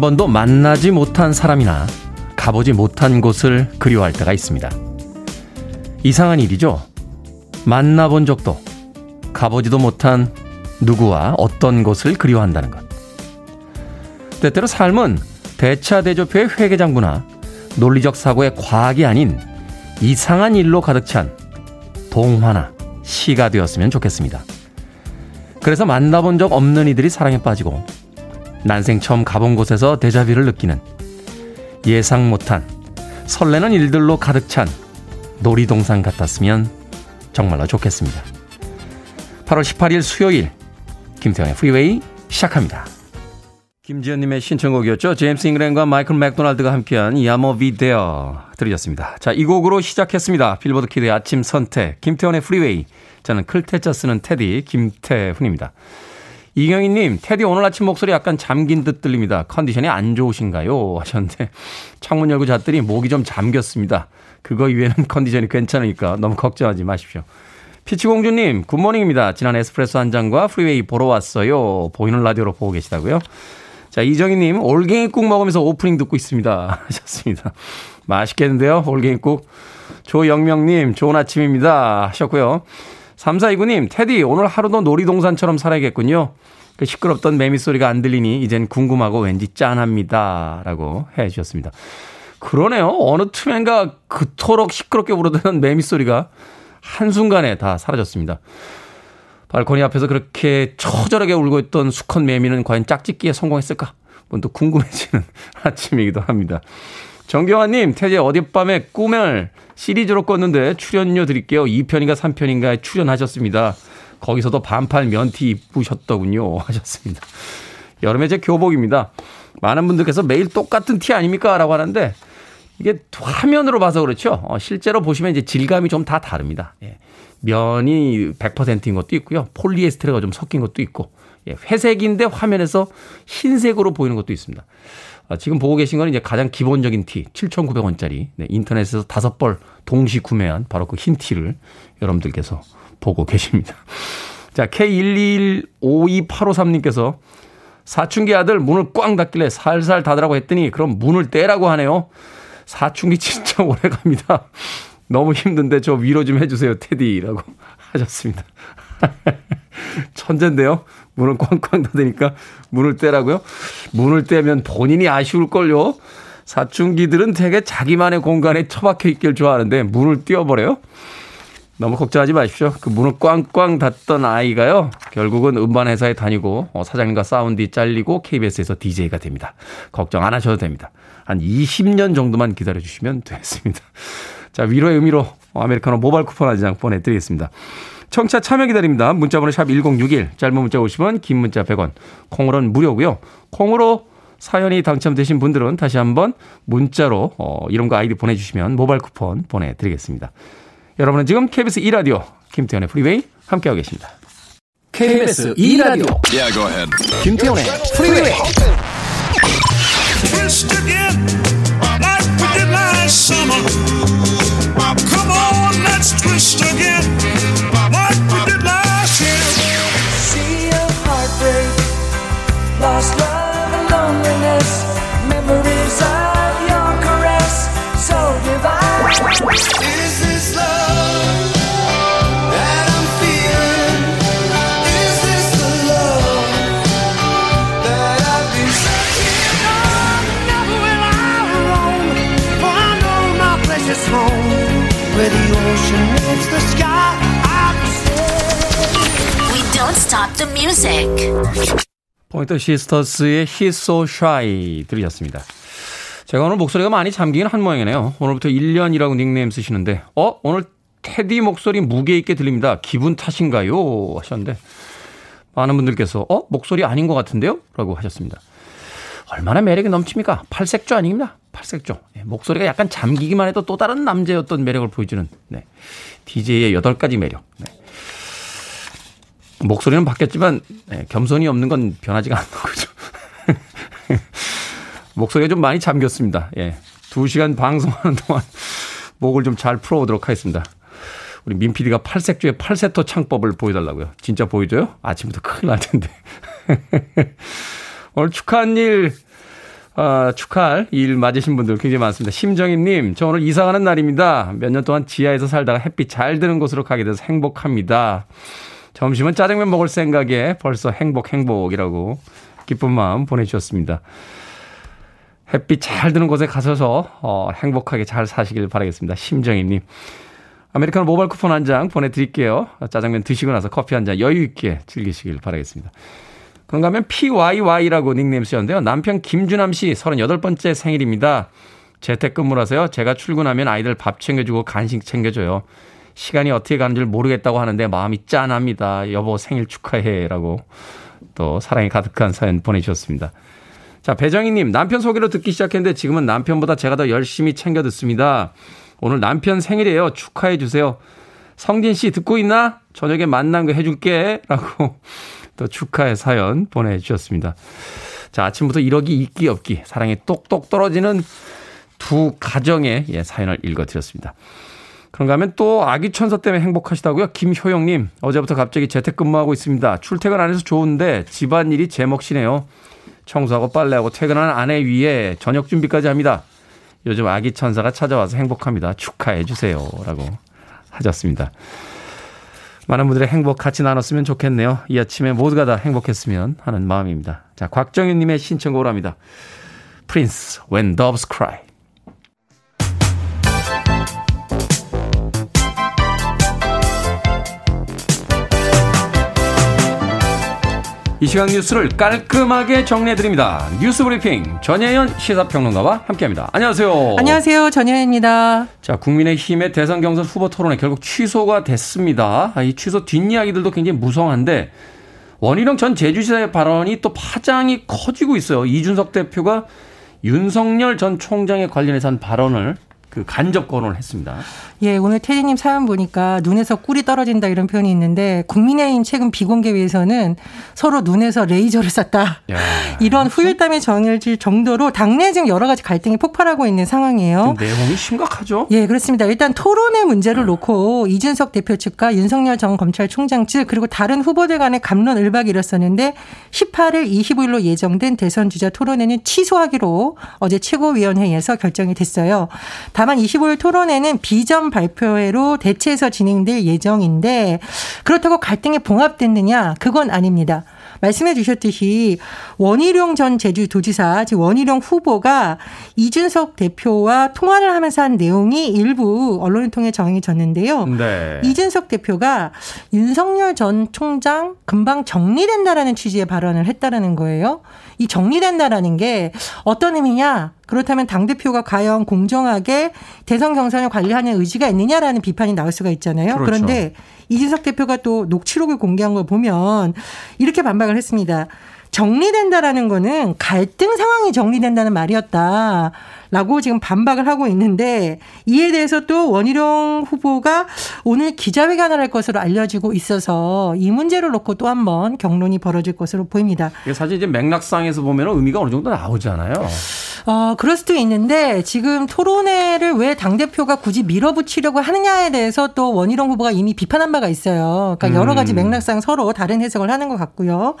한 번도 만나지 못한 사람이나 가보지 못한 곳을 그리워할 때가 있습니다. 이상한 일이죠. 만나본 적도 가보지도 못한 누구와 어떤 곳을 그리워한다는 것. 때때로 삶은 대차대조표의 회계장부나 논리적 사고의 과학이 아닌 이상한 일로 가득 찬 동화나 시가 되었으면 좋겠습니다. 그래서 만나본 적 없는 이들이 사랑에 빠지고 난생 처음 가본 곳에서 데자뷰를 느끼는 예상 못한 설레는 일들로 가득 찬 놀이동산 같았으면 정말로 좋겠습니다. 8월 18일 수요일 김태훈의 프리웨이 시작합니다. 김지현님의 신청곡이었죠. 제임스 잉그램과 마이클 맥도날드가 함께한 Yah Mo B There 들으셨습니다. 자, 이 곡으로 시작했습니다. 빌보드 키드의 아침 선택 김태훈의 프리웨이. 저는 클 태 자 쓰는 테디 김태훈입니다. 이경희님, 테디 오늘 아침 목소리 약간 잠긴 듯 들립니다. 컨디션이 안 좋으신가요? 하셨는데 창문 열고 잤더니 목이 좀 잠겼습니다. 그거 이외에는 컨디션이 괜찮으니까 너무 걱정하지 마십시오. 피치공주님, Good morning입니다. 진한 에스프레소 한 잔과 프리웨이 보러 왔어요. 보이는 라디오로 보고 계시다고요? 자, 이정희님, 올갱이국 먹으면서 오프닝 듣고 있습니다. 하셨습니다. 맛있겠는데요, 올갱이국. 조영명님, 좋은 아침입니다. 하셨고요. 3429님, 테디, 오늘 하루도 놀이동산처럼 살아야겠군요. 그 시끄럽던 매미 소리가 안 들리니 이젠 궁금하고 왠지 짠합니다. 라고 해 주셨습니다. 그러네요. 어느 틈엔가 그토록 시끄럽게 부르던 매미 소리가 한순간에 다 사라졌습니다. 발코니 앞에서 그렇게 처절하게 울고 있던 수컷 매미는 과연 짝짓기에 성공했을까? 문득 궁금해지는 아침이기도 합니다. 정경환님, 태제 어젯밤에 꿈을 시리즈로 껐는데 출연료 드릴게요. 2편인가 3편인가에 출연하셨습니다. 거기서도 반팔 면티 입으셨더군요. 하셨습니다. 여름에 제 교복입니다. 많은 분들께서 매일 똑같은 티 아닙니까? 라고 하는데 이게 화면으로 봐서 그렇죠. 어, 실제로 보시면 이제 질감이 좀 다 다릅니다. 예. 면이 100%인 것도 있고요. 폴리에스테르가 좀 섞인 것도 있고, 예. 회색인데 화면에서 흰색으로 보이는 것도 있습니다. 아, 지금 보고 계신 건 이제 가장 기본적인 티, 7,900원짜리. 네, 인터넷에서 다섯 벌 동시 구매한 바로 그 흰 티를 여러분들께서 보고 계십니다. 자, K1215285님께서 사춘기 아들 문을 꽝 닫길래 살살 닫으라고 했더니 그럼 문을 떼라고 하네요. 사춘기 진짜 오래 갑니다. 너무 힘든데 저 위로 좀 해주세요, 테디라고 하셨습니다. 천재인데요. 문을 꽝꽝 닫으니까 문을 떼라고요? 문을 떼면 본인이 아쉬울걸요? 사춘기들은 되게 자기만의 공간에 처박혀 있길 좋아하는데 문을 띄워버려요? 너무 걱정하지 마십시오. 그 문을 꽝꽝 닫던 아이가요. 결국은 음반회사에 다니고 어, 사장님과 싸운 뒤 잘리고 KBS에서 DJ가 됩니다. 걱정 안 하셔도 됩니다. 한 20년 정도만 기다려 주시면 되겠습니다. 자, 위로의 의미로 아메리카노 모바일 쿠폰 한 장 보내드리겠습니다. 청취자 참여 기다립니다. 문자번호 샵 1061, 짧은 문자 50원, 긴 문자 100원, 콩으로는 무료고요. 콩으로 사연이 당첨되신 분들은 다시 한번 문자로 어, 이름과 아이디 보내주시면 모바일 쿠폰 보내드리겠습니다. 여러분은 지금 KBS 2라디오 김태훈의 프리웨이 함께하고 계십니다. KBS 2라디오 yeah, go ahead. 김태훈의 프리웨이 Twist again, like we did last summer. Come on, let's twist again, ocean meets the sky. We don't stop the music. 포인트 시스터스의 He's So Shy 들으셨습니다. 제가 오늘 목소리가 많이 잠기긴 한 모양이네요. 오늘부터 1년이라고 닉네임 쓰시는데, 어? 오늘 테디 목소리 무게 있게 들립니다. 기분 탓인가요? 하셨는데, 많은 분들께서, 어? 목소리 아닌 것 같은데요? 라고 하셨습니다. 얼마나 매력이 넘칩니까? 팔색조 아닙니다. 팔색조. 네, 목소리가 약간 잠기기만 해도 또 다른 남자였던 매력을 보여주는 네. DJ의 여덟 가지 매력. 네. 목소리는 바뀌었지만 네, 겸손이 없는 건 변하지가 않는 거죠. 목소리가 좀 많이 잠겼습니다. 예. 두 시간 방송하는 동안 목을 좀 잘 풀어오도록 하겠습니다. 우리 민 PD가 팔색조의 팔세터 창법을 보여달라고요. 진짜 보여줘요? 아침부터 큰일 날 텐데. 오늘 축하한 일 어, 축하할 일 맞으신 분들 굉장히 많습니다. 심정희님, 저 오늘 이사 가는 날입니다. 몇 년 동안 지하에서 살다가 햇빛 잘 드는 곳으로 가게 돼서 행복합니다. 점심은 짜장면 먹을 생각에 벌써 행복, 행복이라고 기쁜 마음 보내주셨습니다. 햇빛 잘 드는 곳에 가셔서 어, 행복하게 잘 사시길 바라겠습니다. 심정희님. 아메리카노 모바일 쿠폰 한 장 보내드릴게요. 짜장면 드시고 나서 커피 한 잔 여유 있게 즐기시길 바라겠습니다. 그런가 하면 PYY라고 닉네임 쓰셨는데요. 남편 김주남 씨 38번째 생일입니다. 재택근무라서요. 제가 출근하면 아이들 밥 챙겨주고 간식 챙겨줘요. 시간이 어떻게 가는 줄 모르겠다고 하는데 마음이 짠합니다. 여보 생일 축하해. 라고 또 사랑이 가득한 사연 보내주셨습니다. 자, 배정희님, 남편 소개로 듣기 시작했는데 지금은 남편보다 제가 더 열심히 챙겨 듣습니다. 오늘 남편 생일이에요. 축하해 주세요. 성진 씨 듣고 있나? 저녁에 만난 거 해줄게. 라고 또 축하의 사연 보내주셨습니다. 자, 아침부터 이러기 있기 없기 사랑이 똑똑 떨어지는 두 가정의 예, 사연을 읽어드렸습니다. 그런가 하면 또 아기 천사 때문에 행복하시다고요? 김효영님, 어제부터 갑자기 재택근무하고 있습니다. 출퇴근 안 해서 좋은데 집안일이 제 몫이네요. 청소하고 빨래하고 퇴근하는 아내 위에 저녁 준비까지 합니다. 요즘 아기 천사가 찾아와서 행복합니다. 축하해 주세요. 라고 하셨습니다. 많은 분들의 행복 같이 나눴으면 좋겠네요. 이 아침에 모두가 다 행복했으면 하는 마음입니다. 자, 곽정윤님의 신청곡을 합니다. Prince, When Doves Cry. 이 시간 뉴스를 깔끔하게 정리해드립니다. 뉴스 브리핑 전혜연 시사평론가와 함께합니다. 안녕하세요. 안녕하세요. 전혜연입니다. 자, 국민의힘의 대선 경선 후보 토론회 결국 취소가 됐습니다. 이 취소 뒷이야기들도 굉장히 무성한데 원희룡 전 제주시장의 발언이 또 파장이 커지고 있어요. 이준석 대표가 윤석열 전 총장에 관련해서 한 발언을 그 간접 거론을 했습니다. 예, 오늘 태진님 사연 보니까 눈에서 꿀이 떨어진다 이런 표현이 있는데 국민의힘 최근 비공개회에서는 서로 눈에서 레이저를 쐈다. 야, 이런 후일담이 정해질 정도로 당내 지금 여러 가지 갈등이 폭발하고 있는 상황이에요. 내용이 심각하죠? 예, 그렇습니다. 일단 토론의 문제를 놓고 이준석 대표 측과 윤석열 전 검찰총장 측 그리고 다른 후보들 간의 감론 을박이 일었었는데 18일 25일로 예정된 대선 주자 토론회는 취소하기로 어제 최고위원회에서 결정이 됐어요. 다만 25일 토론회는 비전 발표회로 대체해서 진행될 예정인데 그렇다고 갈등이 봉합됐느냐? 그건 아닙니다. 말씀해 주셨듯이 원희룡 전 제주도지사, 즉 원희룡 후보가 이준석 대표와 통화를 하면서 한 내용이 일부 언론을 통해 정해졌는데요. 네. 이준석 대표가 윤석열 전 총장 금방 정리된다라는 취지의 발언을 했다라는 거예요. 이 정리된다라는 게 어떤 의미냐? 그렇다면 당대표가 과연 공정하게 대선 경선을 관리하는 의지가 있느냐라는 비판이 나올 수가 있잖아요. 그렇죠. 그런데 이준석 대표가 또 녹취록을 공개한 걸 보면 이렇게 반박을 했습니다. 정리된다라는 거는 갈등 상황이 정리된다는 말이었다. 라고 지금 반박을 하고 있는데 이에 대해서 또 원희룡 후보가 오늘 기자회견을 할 것으로 알려지고 있어서 이 문제를 놓고 또 한번 경론이 벌어질 것으로 보입니다. 사실 이제 맥락상에서 보면 의미가 어느 정도 나오잖아요. 어, 그럴 수도 있는데 지금 토론회를 왜 당대표가 굳이 밀어붙이려고 하느냐에 대해서 또 원희룡 후보가 이미 비판한 바가 있어요. 그러니까 여러 가지 음. 맥락상 서로 다른 해석을 하는 것 같고요.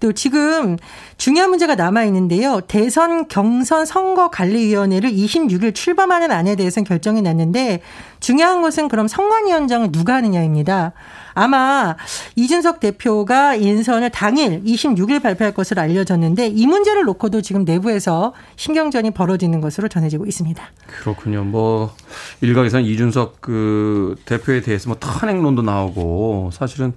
또 지금 중요한 문제가 남아 있는데요. 대선 경선 선거 관리위원 회를 26일 출범하는 안에 대해서는 결정이 났는데 중요한 것은 그럼 선관위원장을 누가 하느냐입니다. 아마 이준석 대표가 인선을 당일 26일 발표할 것으로 알려졌는데 이 문제를 놓고도 지금 내부에서 신경전이 벌어지는 것으로 전해지고 있습니다. 그렇군요. 뭐 일각에서는 이준석 그 대표에 대해서 뭐 탄핵론도 나오고 사실은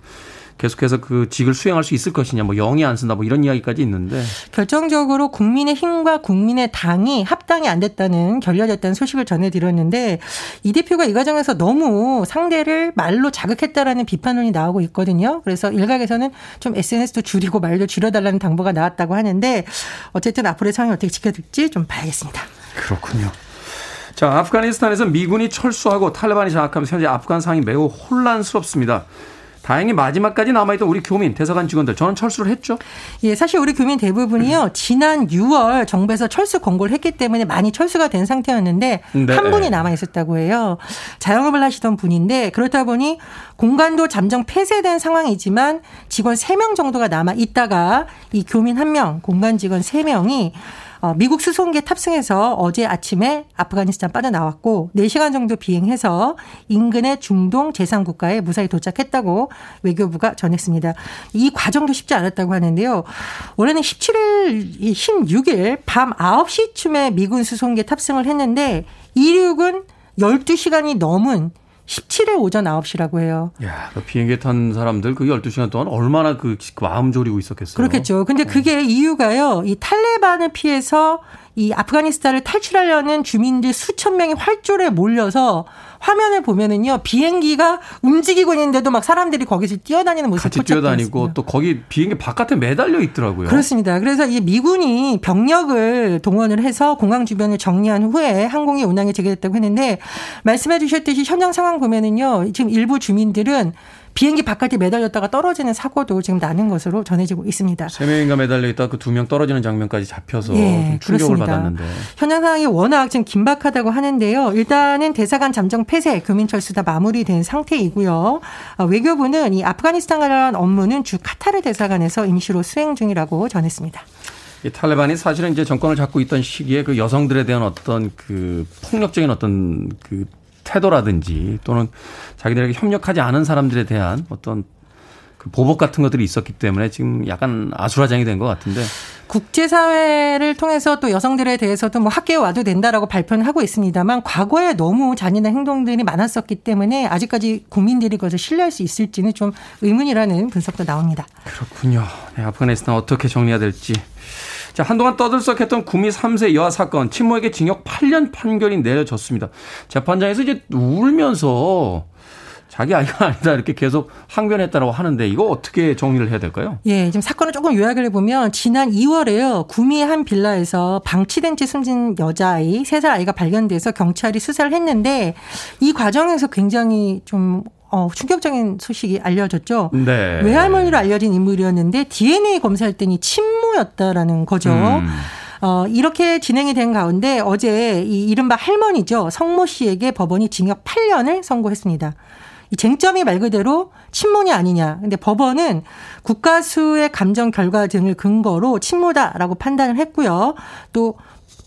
계속해서 그 직을 수행할 수 있을 것이냐, 뭐 영이 안 쓴다, 뭐 이런 이야기까지 있는데 결정적으로 국민의 힘과 국민의 당이 합당이 안 됐다는 결렬됐다는 소식을 전해드렸는데 이 대표가 이 과정에서 너무 상대를 말로 자극했다라는 비판론이 나오고 있거든요. 그래서 일각에서는 좀 SNS도 줄이고 말도 줄여달라는 당부가 나왔다고 하는데 어쨌든 앞으로의 상황이 어떻게 지켜질지 좀 봐야겠습니다. 그렇군요. 자, 아프가니스탄에서 미군이 철수하고 탈레반이 장악하면서 현재 아프간 상황이 매우 혼란스럽습니다. 다행히 마지막까지 남아있던 우리 교민, 대사관 직원들, 저는 철수를 했죠? 예, 사실 우리 교민 대부분이요, 지난 6월 정부에서 철수 권고를 했기 때문에 많이 철수가 된 상태였는데, 네. 한 분이 남아 있었다고 해요. 자영업을 하시던 분인데, 그렇다 보니 공간도 잠정 폐쇄된 상황이지만 직원 3명 정도가 남아 있다가 이 교민 1명, 공간 직원 3명이 어, 미국 수송기에 탑승해서 어제 아침에 아프가니스탄 빠져나왔고 4시간 정도 비행해서 인근의 중동 제3국가에 무사히 도착했다고 외교부가 전했습니다. 이 과정도 쉽지 않았다고 하는데요. 원래는 17일, 16일 밤 9시쯤에 미군 수송기에 탑승을 했는데 이륙은 12시간이 넘은 17일 오전 9시라고 해요. 야, 그 비행기에 탄 사람들 그 12시간 동안 얼마나 그 마음 졸이고 있었겠어요. 그렇겠죠. 근데 그게 이유가요. 이 탈레반을 피해서 이 아프가니스탄을 탈출하려는 주민들 수천 명이 활조에 몰려서 화면을 보면은요 비행기가 움직이고 있는데도 막 사람들이 거기서 뛰어다니는 모습 같이 뛰어다니고 또 거기 비행기 바깥에 매달려 있더라고요. 그렇습니다. 그래서 이 미군이 병력을 동원을 해서 공항 주변을 정리한 후에 항공기 운항이 재개됐다고 했는데 말씀해 주셨듯이 현장 상황 보면은요 지금 일부 주민들은 비행기 바깥에 매달렸다가 떨어지는 사고도 지금 나는 것으로 전해지고 있습니다. 세 명인가 매달려 있다 그 두 명 떨어지는 장면까지 잡혀서 예, 충격을 그렇습니다. 받았는데 현장 상황이 워낙 지금 긴박하다고 하는데요. 일단은 대사관 잠정 폐쇄, 교민철수 다 마무리된 상태이고요. 어, 외교부는 이 아프가니스탄 관련 업무는 주 카타르 대사관에서 임시로 수행 중이라고 전했습니다. 이 탈레반이 사실은 이제 정권을 잡고 있던 시기에 그 여성들에 대한 어떤 그 폭력적인 어떤 그 태도라든지 또는 자기들에게 협력하지 않은 사람들에 대한 어떤 그 보복 같은 것들이 있었기 때문에 지금 약간 아수라장이 된 것 같은데 국제사회를 통해서 또 여성들에 대해서도 뭐 학교에 와도 된다라고 발표는 하고 있습니다만 과거에 너무 잔인한 행동들이 많았었기 때문에 아직까지 국민들이 그것을 신뢰할 수 있을지는 좀 의문이라는 분석도 나옵니다. 그렇군요. 네, 아프가니스탄 어떻게 정리해야 될지 자, 한동안 떠들썩했던 구미 3세 여아 사건 친모에게 징역 8년 판결이 내려졌습니다. 재판장에서 이제 울면서 자기 아이가 아니다 이렇게 계속 항변했다라고 하는데 이거 어떻게 정리를 해야 될까요? 예, 지금 사건을 조금 요약을 해보면 지난 2월에요. 구미의 한 빌라에서 방치된 채 숨진 여자아이 3살 아이가 발견돼서 경찰이 수사를 했는데 이 과정에서 굉장히 좀 어, 충격적인 소식이 알려졌죠. 네. 외할머니로 알려진 인물이었는데 DNA 검사했더니 친모였다라는 거죠. 음. 어, 이렇게 진행이 된 가운데 어제 이 이른바 할머니죠. 성모 씨에게 법원이 징역 8년을 선고했습니다. 이 쟁점이 말 그대로 친모냐 아니냐. 근데 법원은 국가수의 감정 결과 등을 근거로 친모다라고 판단을 했고요. 또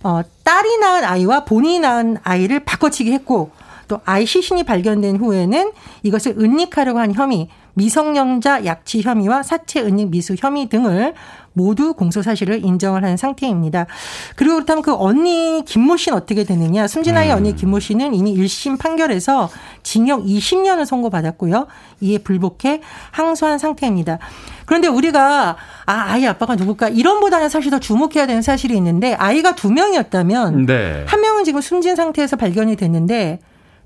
어, 딸이 낳은 아이와 본인이 낳은 아이를 바꿔치기 했고 또 아이 시신이 발견된 후에는 이것을 은닉하려고 한 혐의, 미성년자 약취 혐의와 사체 은닉 미수 혐의 등을 모두 공소 사실을 인정을 한 상태입니다. 그리고 그렇다면 그 언니 김모 씨는 어떻게 되느냐? 숨진 아이 음. 언니 김모 씨는 이미 1심 판결에서 징역 20년을 선고받았고요. 이에 불복해 항소한 상태입니다. 그런데 우리가 아, 아이 아빠가 누굴까? 이런보다는 사실 더 주목해야 되는 사실이 있는데 아이가 두 명이었다면 네. 한 명은 지금 숨진 상태에서 발견이 됐는데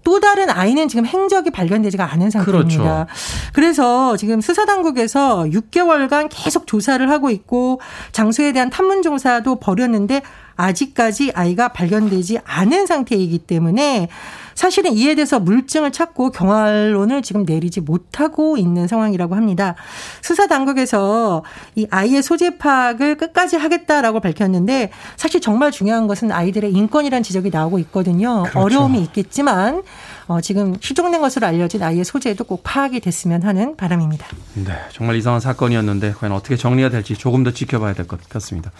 또 다른 아이는 지금 행적이 발견되지가 않은 상태입니다. 그렇죠. 그래서 지금 수사 당국에서 6개월간 계속 조사를 하고 있고 장소에 대한 탐문 조사도 벌였는데 아직까지 아이가 발견되지 않은 상태이기 때문에 사실은 이에 대해서 물증을 찾고 경찰론을 지금 내리지 못하고 있는 상황이라고 합니다. 수사 당국에서 이 아이의 소재 파악을 끝까지 하겠다라고 밝혔는데 사실 정말 중요한 것은 아이들의 인권이라는 지적이 나오고 있거든요. 그렇죠. 어려움이 있겠지만 어, 지금 실종된 것으로 알려진 아이의 소재도 꼭 파악이 됐으면 하는 바람입니다. 네, 정말 이상한 사건이었는데 과연 어떻게 정리가 될지 조금 더 지켜봐야 될 것 같습니다.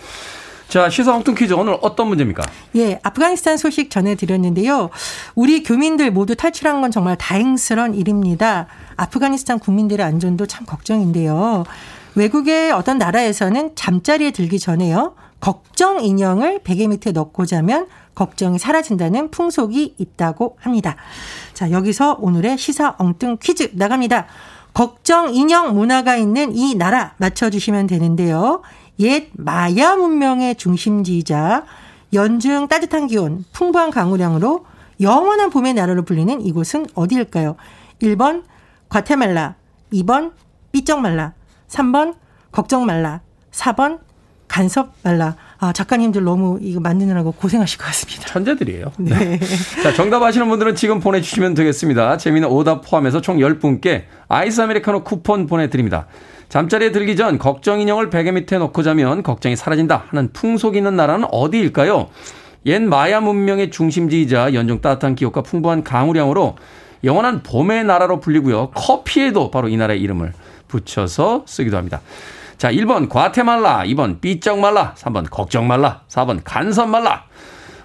자, 시사 엉뚱 퀴즈 오늘 어떤 문제입니까? 예, 아프가니스탄 소식 전해드렸는데요. 우리 교민들 모두 탈출한 건 정말 다행스러운 일입니다. 아프가니스탄 국민들의 안전도 참 걱정인데요. 외국의 어떤 나라에서는 잠자리에 들기 전에요. 걱정 인형을 베개 밑에 넣고 자면 걱정이 사라진다는 풍속이 있다고 합니다. 자, 여기서 오늘의 시사 엉뚱 퀴즈 나갑니다. 걱정 인형 문화가 있는 이 나라 맞춰주시면 되는데요. 옛 마야 문명의 중심지이자 연중 따뜻한 기온, 풍부한 강우량으로 영원한 봄의 나라로 불리는 이곳은 어디일까요? 1번 과테말라, 2번 삐쩍말라, 3번 걱정 말라, 4번 간섭 말라. 아, 작가님들 너무 이거 만드느라고 고생하실 것 같습니다. 천재들이에요. 네. 자, 정답 아시는 분들은 지금 보내주시면 되겠습니다. 재미있는 오답 포함해서 총 10분께 아이스 아메리카노 쿠폰 보내드립니다. 잠자리에 들기 전 걱정 인형을 베개 밑에 놓고 자면 걱정이 사라진다 하는 풍속 있는 나라는 어디일까요? 옛 마야 문명의 중심지이자 연중 따뜻한 기후과 풍부한 강우량으로 영원한 봄의 나라로 불리고요. 커피에도 바로 이 나라의 이름을 붙여서 쓰기도 합니다. 자, 1번 과테말라, 2번 삐쩍 말라, 3번 걱정 말라, 4번 간섭 말라.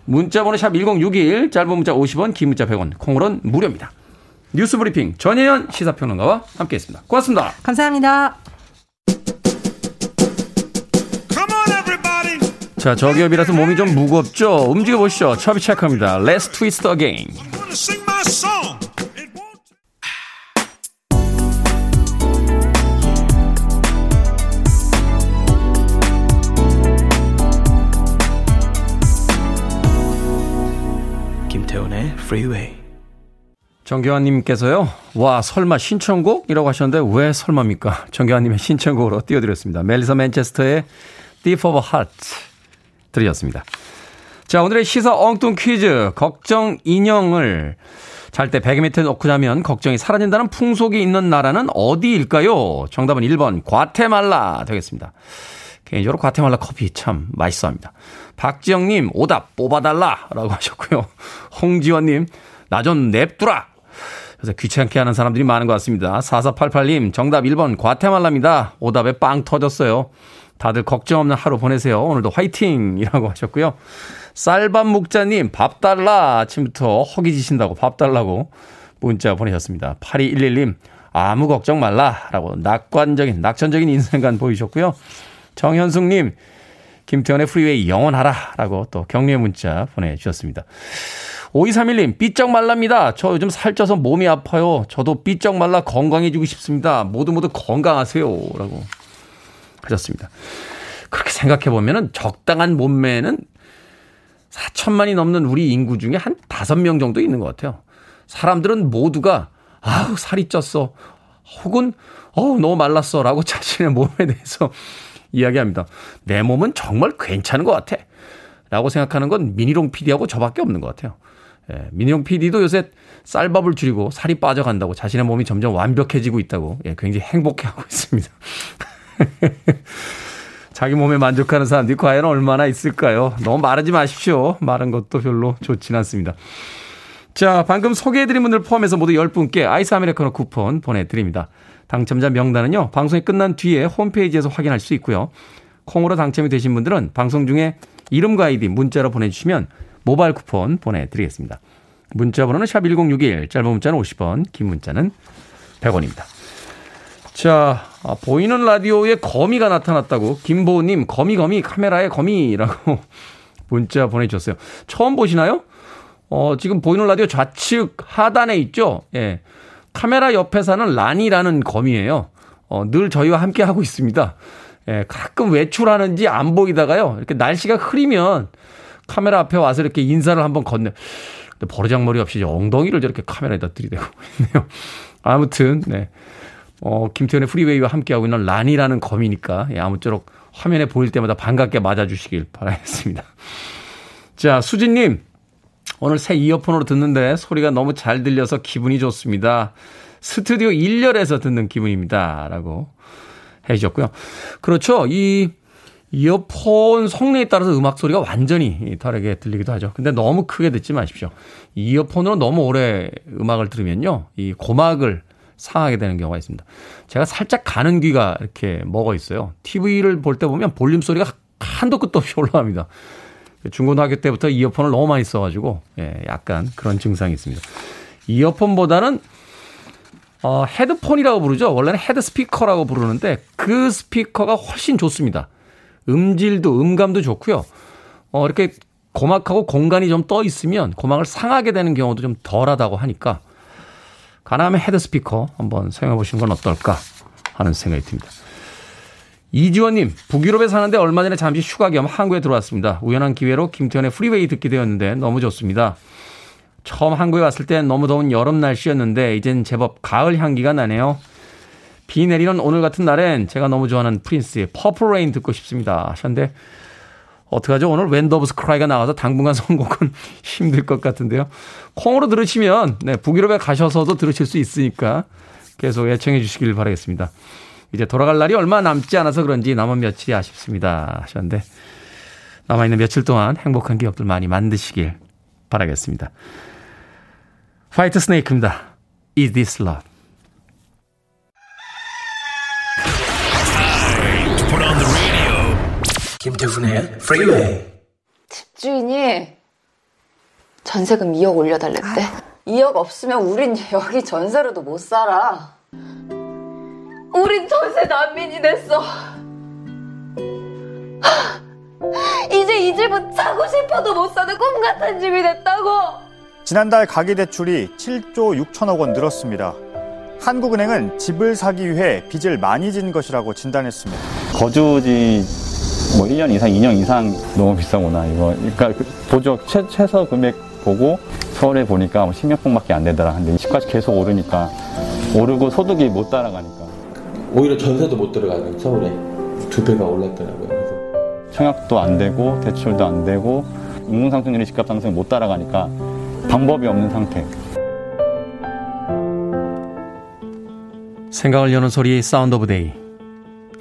문자 번호 샵 1061, 짧은 문자 50원, 긴 문자 100원, 콩으로는 무료입니다. 뉴스 브리핑 전혜연 시사평론가와 함께했습니다. 고맙습니다. 감사합니다. 자, 저기업이라서 몸이 좀 무겁죠? 움직여 보시죠. 처비 체크합니다. Let's twist again. 김태훈의 Freeway. 정교환님께서요. 와 설마 신청곡 이라고 하셨는데 왜 설마입니까? 정교환님의 신청곡으로 띄워드렸습니다. 멜리사 맨체스터의 Deep of Heart. 들으셨습니다. 자, 오늘의 시사 엉뚱 퀴즈. 걱정 인형을 잘 때 베개 밑에 놓고 자면 걱정이 사라진다는 풍속이 있는 나라는 어디일까요? 정답은 1번 과테말라 되겠습니다. 개인적으로 과테말라 커피 참 맛있어 합니다. 박지영님, 오답 뽑아달라! 라고 하셨고요. 홍지원님, 나 좀 냅두라! 그래서 귀찮게 하는 사람들이 많은 것 같습니다. 4488님, 정답 1번 과테말라입니다. 오답에 빵 터졌어요. 다들 걱정 없는 하루 보내세요. 오늘도 화이팅이라고 하셨고요. 쌀밥 묵자님, 밥 달라. 아침부터 허기지신다고 밥 달라고 문자 보내셨습니다. 8211님, 아무 걱정 말라. 라고 낙관적인, 낙천적인 인생관 보이셨고요. 정현숙님, 김태훈의 프리웨이 영원하라. 라고 또 격려의 문자 보내주셨습니다. 5231님, 삐쩍 말랍니다. 저 요즘 살쪄서 몸이 아파요. 저도 삐쩍 말라 건강해지고 싶습니다. 모두 모두 건강하세요. 라고 하셨습니다. 그렇게 생각해 보면은 적당한 몸매는 4천만이 넘는 우리 인구 중에 한 5명 정도 있는 것 같아요. 사람들은 모두가 아우 살이 쪘어. 혹은 어우 너무 말랐어 라고 자신의 몸에 대해서 이야기합니다. 내 몸은 정말 괜찮은 것 같아. 라고 생각하는 건 미니롱 PD하고 저밖에 없는 것 같아요. 예, 미니롱 PD도 요새 쌀밥을 줄이고 살이 빠져간다고 자신의 몸이 점점 완벽해지고 있다고 예, 굉장히 행복해하고 있습니다. 자기 몸에 만족하는 사람들이 과연 얼마나 있을까요? 너무 마르지 마십시오. 마른 것도 별로 좋지는 않습니다. 자, 방금 소개해드린 분들 포함해서 모두 10분께 아이스 아메리카노 쿠폰 보내드립니다. 당첨자 명단은요, 방송이 끝난 뒤에 홈페이지에서 확인할 수 있고요. 콩으로 당첨이 되신 분들은 방송 중에 이름과 아이디 문자로 보내주시면 모바일 쿠폰 보내드리겠습니다. 문자 번호는 샵 1061, 짧은 문자는 50원, 긴 문자는 100원입니다. 자, 아, 보이는 라디오에 거미가 나타났다고 김보님 거미 거미 카메라에 거미라고 문자 보내주셨어요. 처음 보시나요? 어, 지금 보이는 라디오 좌측 하단에 있죠? 예. 카메라 옆에 사는 란이라는 거미예요. 어, 늘 저희와 함께 하고 있습니다. 예, 가끔 외출하는지 안 보이다가요. 이렇게 날씨가 흐리면 카메라 앞에 와서 이렇게 인사를 한번 건네. 근데 버르장머리 없이 엉덩이를 저렇게 카메라에다 들이대고 있네요. 아무튼, 네. 어, 김태현의 프리웨이와 함께하고 있는 란이라는 검이니까 예, 아무쪼록 화면에 보일 때마다 반갑게 맞아주시길 바라겠습니다. 자, 수진님. 오늘 새 이어폰으로 듣는데 소리가 너무 잘 들려서 기분이 좋습니다. 스튜디오 1열에서 듣는 기분입니다. 라고 해주셨고요. 그렇죠. 이 이어폰 성능에 따라서 음악 소리가 완전히 다르게 들리기도 하죠. 근데 너무 크게 듣지 마십시오. 이어폰으로 너무 오래 음악을 들으면요. 이 고막을 상하게 되는 경우가 있습니다. 제가 살짝 가는 귀가 이렇게 먹어 있어요. TV를 볼 때 보면 볼륨 소리가 한도 끝도 없이 올라갑니다. 중고등학교 때부터 이어폰을 너무 많이 써가지고 예, 약간 그런 증상이 있습니다. 이어폰보다는 어, 헤드폰이라고 부르죠. 원래는 헤드 스피커라고 부르는데 그 스피커가 훨씬 좋습니다. 음질도 음감도 좋고요. 어, 이렇게 고막하고 공간이 좀 떠 있으면 고막을 상하게 되는 경우도 좀 덜하다고 하니까 가능하면 헤드 스피커 한번 사용해 보시는 건 어떨까 하는 생각이 듭니다. 이지원님, 북유럽에 사는데 얼마 전에 잠시 휴가 겸 한국에 들어왔습니다. 우연한 기회로 김태훈의 프리웨이 듣게 되었는데 너무 좋습니다. 처음 한국에 왔을 땐 너무 더운 여름 날씨였는데 이젠 제법 가을 향기가 나네요. 비 내리는 오늘 같은 날엔 제가 너무 좋아하는 프린스의 Purple Rain 듣고 싶습니다. 하셨는데 어떡하죠? 오늘 When Doves Cry가 나와서 당분간 선곡은 힘들 것 같은데요. 콩으로 들으시면 네, 북유럽에 가셔서도 들으실 수 있으니까 계속 애청해 주시길 바라겠습니다. 이제 돌아갈 날이 얼마 남지 않아서 그런지 남은 며칠이 아쉽습니다 하셨는데 남아있는 며칠 동안 행복한 기억들 많이 만드시길 바라겠습니다. 화이트 스네이크입니다. Is this love? 김태훈의 프리웨이 집주인이 전세금 2억 올려달랬대. 2억 없으면 우린 여기 전세로도 못 살아. 우린 전세 난민이 됐어. 이제 이 집은 사고 싶어도 못 사는 꿈 같은 집이 됐다고. 지난달 가계대출이 7조 6천억 원 늘었습니다. 한국은행은 집을 사기 위해 빚을 많이 진 것이라고 진단했습니다. 거주지 뭐 1년 이상, 2년 이상 너무 비싸구나. 이거 그러니까 그 보조 최, 최소 금액 보고 서울에 보니까 10몇푼밖에 뭐안 되더라. 근데 집값이 계속 오르니까 오르고 소득이 못 따라가니까 오히려 전세도 못 들어가는 서울에 두 배가 올랐더라고요. 그래서 청약도 안 되고 대출도 안 되고 인공 상승률이 집값 상승을 못 따라가니까 방법이 없는 상태. 생각을 여는 소리 Sound of Day.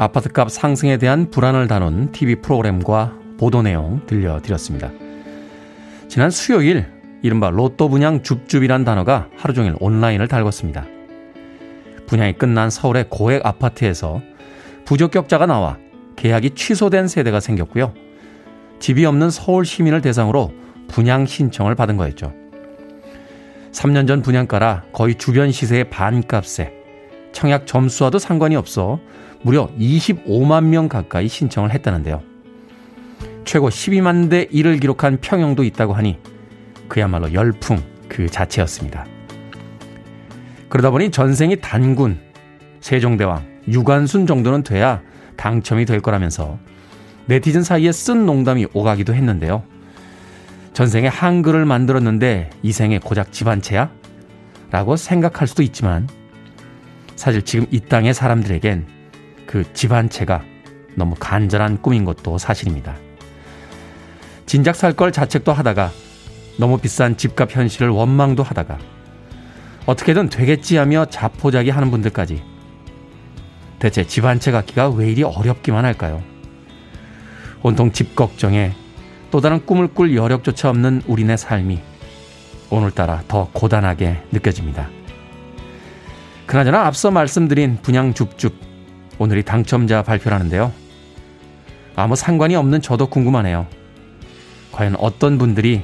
아파트값 상승에 대한 불안을 다룬 TV 프로그램과 보도 내용 들려드렸습니다. 지난 수요일 이른바 로또 분양 줍줍이란 단어가 하루 종일 온라인을 달궜습니다. 분양이 끝난 서울의 고액 아파트에서 부적격자가 나와 계약이 취소된 세대가 생겼고요. 집이 없는 서울 시민을 대상으로 분양 신청을 받은 거였죠. 3년 전 분양가라 거의 주변 시세의 반값에 청약 점수와도 상관이 없어 무려 25만 명 가까이 신청을 했다는데요. 최고 12만 대 1을 기록한 평형도 있다고 하니 그야말로 열풍 그 자체였습니다. 그러다 보니 전생이 단군, 세종대왕, 유관순 정도는 돼야 당첨이 될 거라면서 네티즌 사이에 쓴 농담이 오가기도 했는데요. 전생에 한글을 만들었는데 이 생에 고작 집안채야? 라고 생각할 수도 있지만 사실 지금 이 땅의 사람들에겐 그 집안채가 너무 간절한 꿈인 것도 사실입니다. 진작 살 걸 자책도 하다가 너무 비싼 집값 현실을 원망도 하다가 어떻게든 되겠지 하며 자포자기 하는 분들까지 대체 집한채 갖기가 왜 이리 어렵기만 할까요? 온통 집 걱정에 또 다른 꿈을 꿀 여력조차 없는 우리네 삶이 오늘따라 더 고단하게 느껴집니다. 그나저나 앞서 말씀드린 분양 줍줍 오늘이 당첨자 발표라는데요. 아무 상관이 없는 저도 궁금하네요. 과연 어떤 분들이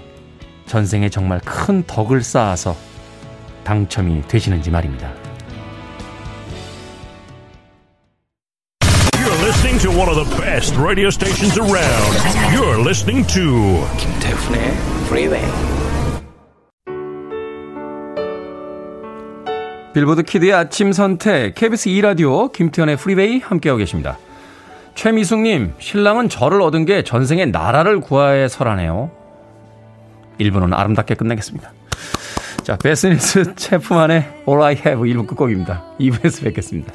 전생에 정말 큰 덕을 쌓아서 당첨이 되시는지 말입니다. You're listening to one of the best radio stations around. You're listening to 김태훈의 Freeway. 빌보드 키드의 아침 선택 KBS 2라디오 김태훈의 프리웨이 함께하고 계십니다. 최미숙님, 신랑은 저를 얻은 게 전생에 나라를 구해서라네요. 1부는 아름답게 끝내겠습니다. 자, 베스 닐슨 채프먼의 All I Have 1부 끝곡입니다. 2부에서 뵙겠습니다.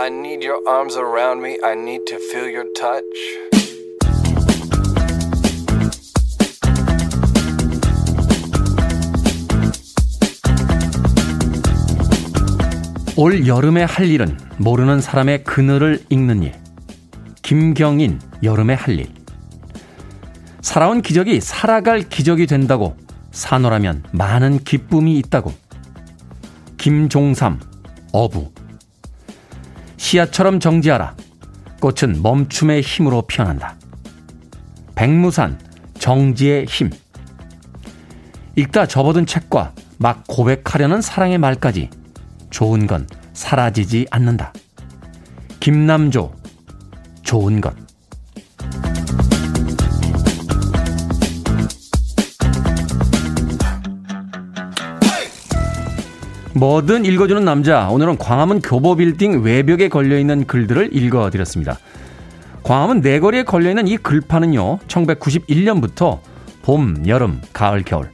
I need your arms around me. I need to feel your touch. 올 여름에 할 일은 모르는 사람의 그늘을 읽는 일. 김경인 여름에 할 일. 살아온 기적이 살아갈 기적이 된다고 산호라면 많은 기쁨이 있다고. 김종삼 어부. 시야처럼 정지하라. 꽃은 멈춤의 힘으로 피어난다. 백무산 정지의 힘. 읽다 접어든 책과 막 고백하려는 사랑의 말까지 좋은 건 사라지지 않는다. 김남조, 좋은 것. 뭐든 읽어주는 남자. 오늘은 광화문 교보 빌딩 외벽에 걸려있는 글들을 읽어드렸습니다. 광화문 내거리에 걸려있는 이 글판은요, 1991년부터 봄, 여름, 가을, 겨울,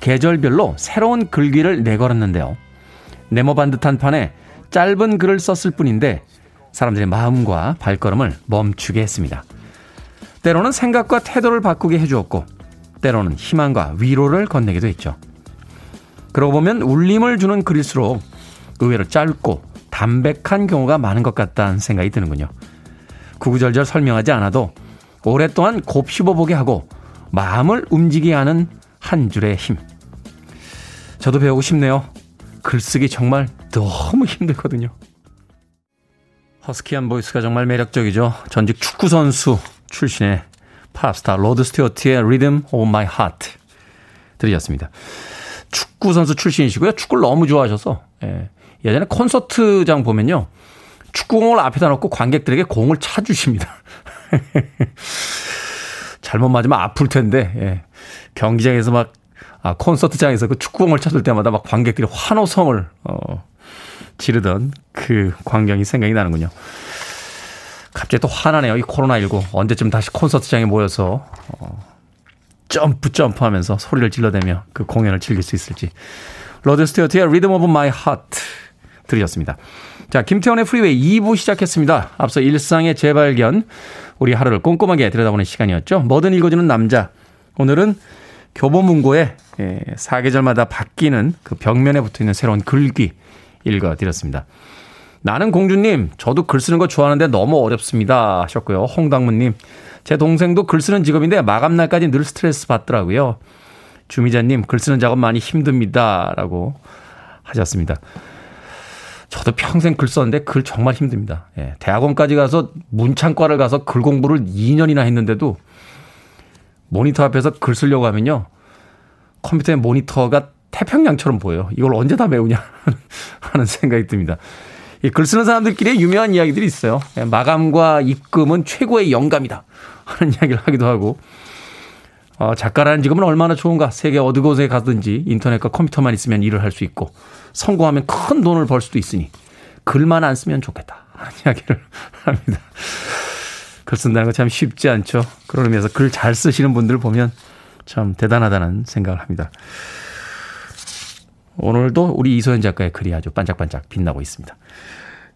계절별로 새로운 글귀를 내걸었는데요. 네모 반 듯한 판에 짧은 글을 썼을 뿐인데 사람들의 마음과 발걸음을 멈추게 했습니다. 때로는 생각과 태도를 바꾸게 해주었고 때로는 희망과 위로를 건네기도 했죠. 그러고 보면 울림을 주는 글일수록 의외로 짧고 담백한 경우가 많은 것 같다는 생각이 드는군요. 구구절절 설명하지 않아도 오랫동안 곱씹어보게 하고 마음을 움직이게 하는 한 줄의 힘. 저도 배우고 싶네요. 글쓰기 정말 너무 힘들거든요. 허스키한 보이스가 정말 매력적이죠. 전직 축구선수 출신의 팝스타 로드 스튜어트의 Rhythm of My Heart 들으셨습니다. 축구 선수 출신이시고요. 축구를 너무 좋아하셔서 예. 예전에 콘서트장 보면요. 축구공을 앞에다 놓고 관객들에게 공을 차주십니다. 잘못 맞으면 아플 텐데 예. 경기장에서 막 아, 콘서트장에서 그 축구공을 찾을 때마다 막 관객들이 환호성을 어, 지르던 그 광경이 생각이 나는군요. 갑자기 또 화나네요. 이 코로나19 언제쯤 다시 콘서트장에 모여서 어, 점프 점프 하면서 소리를 질러대며 그 공연을 즐길 수 있을지. 로드 스튜어트의 Rhythm of My Heart 들으셨습니다. 자, 김태훈의 프리웨이 2부 시작했습니다. 앞서 일상의 재발견, 우리 하루를 꼼꼼하게 들여다보는 시간이었죠. 뭐든 읽어주는 남자. 오늘은 교보문고에 예, 사계절마다 바뀌는 그 벽면에 붙어 있는 새로운 글귀 읽어드렸습니다. 나는 공주님, 저도 글 쓰는 거 좋아하는데 너무 어렵습니다. 하셨고요. 홍당무님, 제 동생도 글 쓰는 직업인데 마감날까지 늘 스트레스 받더라고요. 주미자님, 글 쓰는 작업 많이 힘듭니다. 라고 하셨습니다. 저도 평생 글 썼는데 글 정말 힘듭니다. 예, 대학원까지 가서 문창과를 가서 글 공부를 2년이나 했는데도 모니터 앞에서 글 쓰려고 하면요. 컴퓨터의 모니터가 태평양처럼 보여요. 이걸 언제 다 메우냐 하는 생각이 듭니다. 글 쓰는 사람들끼리 유명한 이야기들이 있어요. 예, 마감과 입금은 최고의 영감이다 하는 이야기를 하기도 하고 어, 작가라는 직업은 얼마나 좋은가 세계 어느 곳에 가든지 인터넷과 컴퓨터만 있으면 일을 할 수 있고 성공하면 큰 돈을 벌 수도 있으니 글만 안 쓰면 좋겠다 하는 이야기를 합니다. 글 쓴다는 거 참 쉽지 않죠. 그런 의미에서 글 잘 쓰시는 분들 보면 참 대단하다는 생각을 합니다. 오늘도 우리 이소연 작가의 글이 아주 반짝반짝 빛나고 있습니다.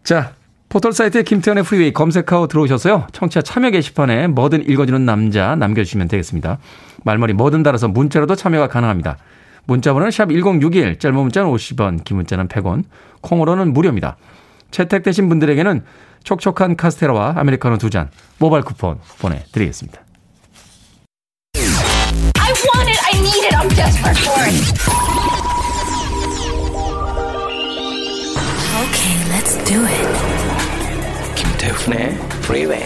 자, 포털 사이트에 김태훈의 프리웨이 검색하고 들어오셔서요. 청취자 참여 게시판에 뭐든 읽어주는 남자 남겨주시면 되겠습니다. 말머리 뭐든 달아서 문자로도 참여가 가능합니다. 문자 번호는 샵 1061, 짧은 문자는 50원, 긴 문자는 100원, 콩으로는 무료입니다. 채택되신 분들에게는 촉촉한 카스테라와 아메리카노 두 잔 모바일 쿠폰 보내드리겠습니다. I want it, I need it, I'm desperate for it. Do it. 김태훈의 Freeway.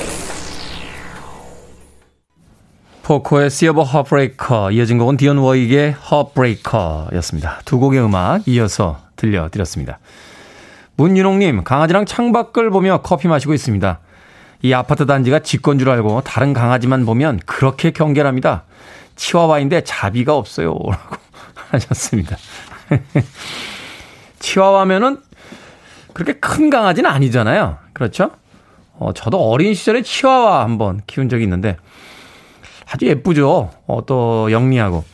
포코의 of Heartbreaker, 이어진 곡은 디언 워익의 Heartbreaker였습니다. 두 곡의 음악 이어서 들려드렸습니다. 문윤홍님, 강아지랑 창밖을 보며 커피 마시고 있습니다. 이 아파트 단지가 집건 줄 알고 다른 강아지만 보면 그렇게 경계합니다. 치와와인데 자비가 없어요. 라고 하셨습니다. 치와와면은 그렇게 큰 강아지는 아니잖아요. 그렇죠? 어, 저도 어린 시절에 치와와 한번 키운 적이 있는데 아주 예쁘죠. 어, 또 영리하고.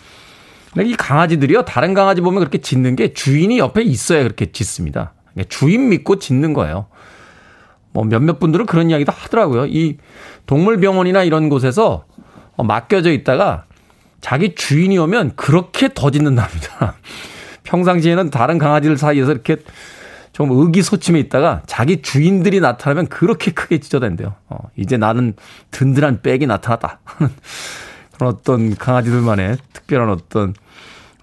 근데 이 강아지들이요. 다른 강아지 보면 그렇게 짖는 게 주인이 옆에 있어야 그렇게 짖습니다. 주인 믿고 짓는 거예요. 뭐 몇몇 분들은 그런 이야기도 하더라고요. 이 동물병원이나 이런 곳에서 어, 맡겨져 있다가 자기 주인이 오면 그렇게 더 짖는답니다. 평상시에는 다른 강아지들 사이에서 이렇게 좀 의기소침해 있다가 자기 주인들이 나타나면 그렇게 크게 짖어댄대요. 어, 이제 나는 든든한 백이 나타났다. 그런 어떤 강아지들만의 특별한 어떤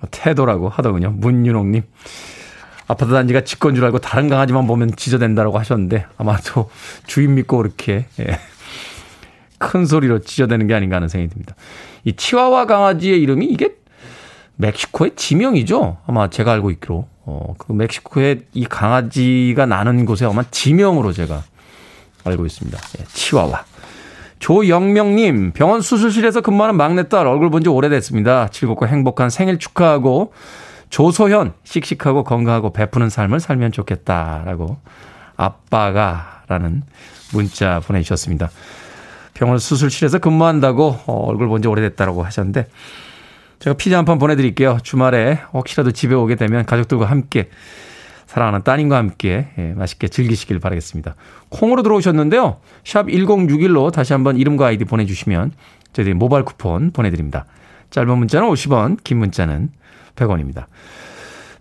태도라고 하더군요. 문윤홍님. 아파트 단지가 집건 줄 알고 다른 강아지만 보면 짖어댄다라고 하셨는데 아마도 주인 믿고 그렇게 예. 큰 소리로 짖어대는 게 아닌가 하는 생각이 듭니다. 이 치와와 강아지의 이름이 이게 멕시코의 지명이죠. 아마 제가 알고 있기로. 어, 그 멕시코의 이 강아지가 나는 곳에 아마 지명으로 제가 알고 있습니다. 예, 치와와. 조영명님, 병원 수술실에서 근무하는 막내딸 얼굴 본 지 오래됐습니다. 즐겁고 행복한 생일 축하하고 조소현, 씩씩하고 건강하고 베푸는 삶을 살면 좋겠다라고 아빠가 라는 문자 보내주셨습니다. 병원 수술실에서 근무한다고 어, 얼굴 본 지 오래됐다라고 하셨는데 제가 피자 한 판 보내드릴게요. 주말에 혹시라도 집에 오게 되면 가족들과 함께 사랑하는 따님과 함께 예, 맛있게 즐기시길 바라겠습니다. 콩으로 들어오셨는데요. 샵 1061로 다시 한번 이름과 아이디 보내주시면 저희들이 모바일 쿠폰 보내드립니다. 짧은 문자는 50원, 긴 문자는 100원입니다.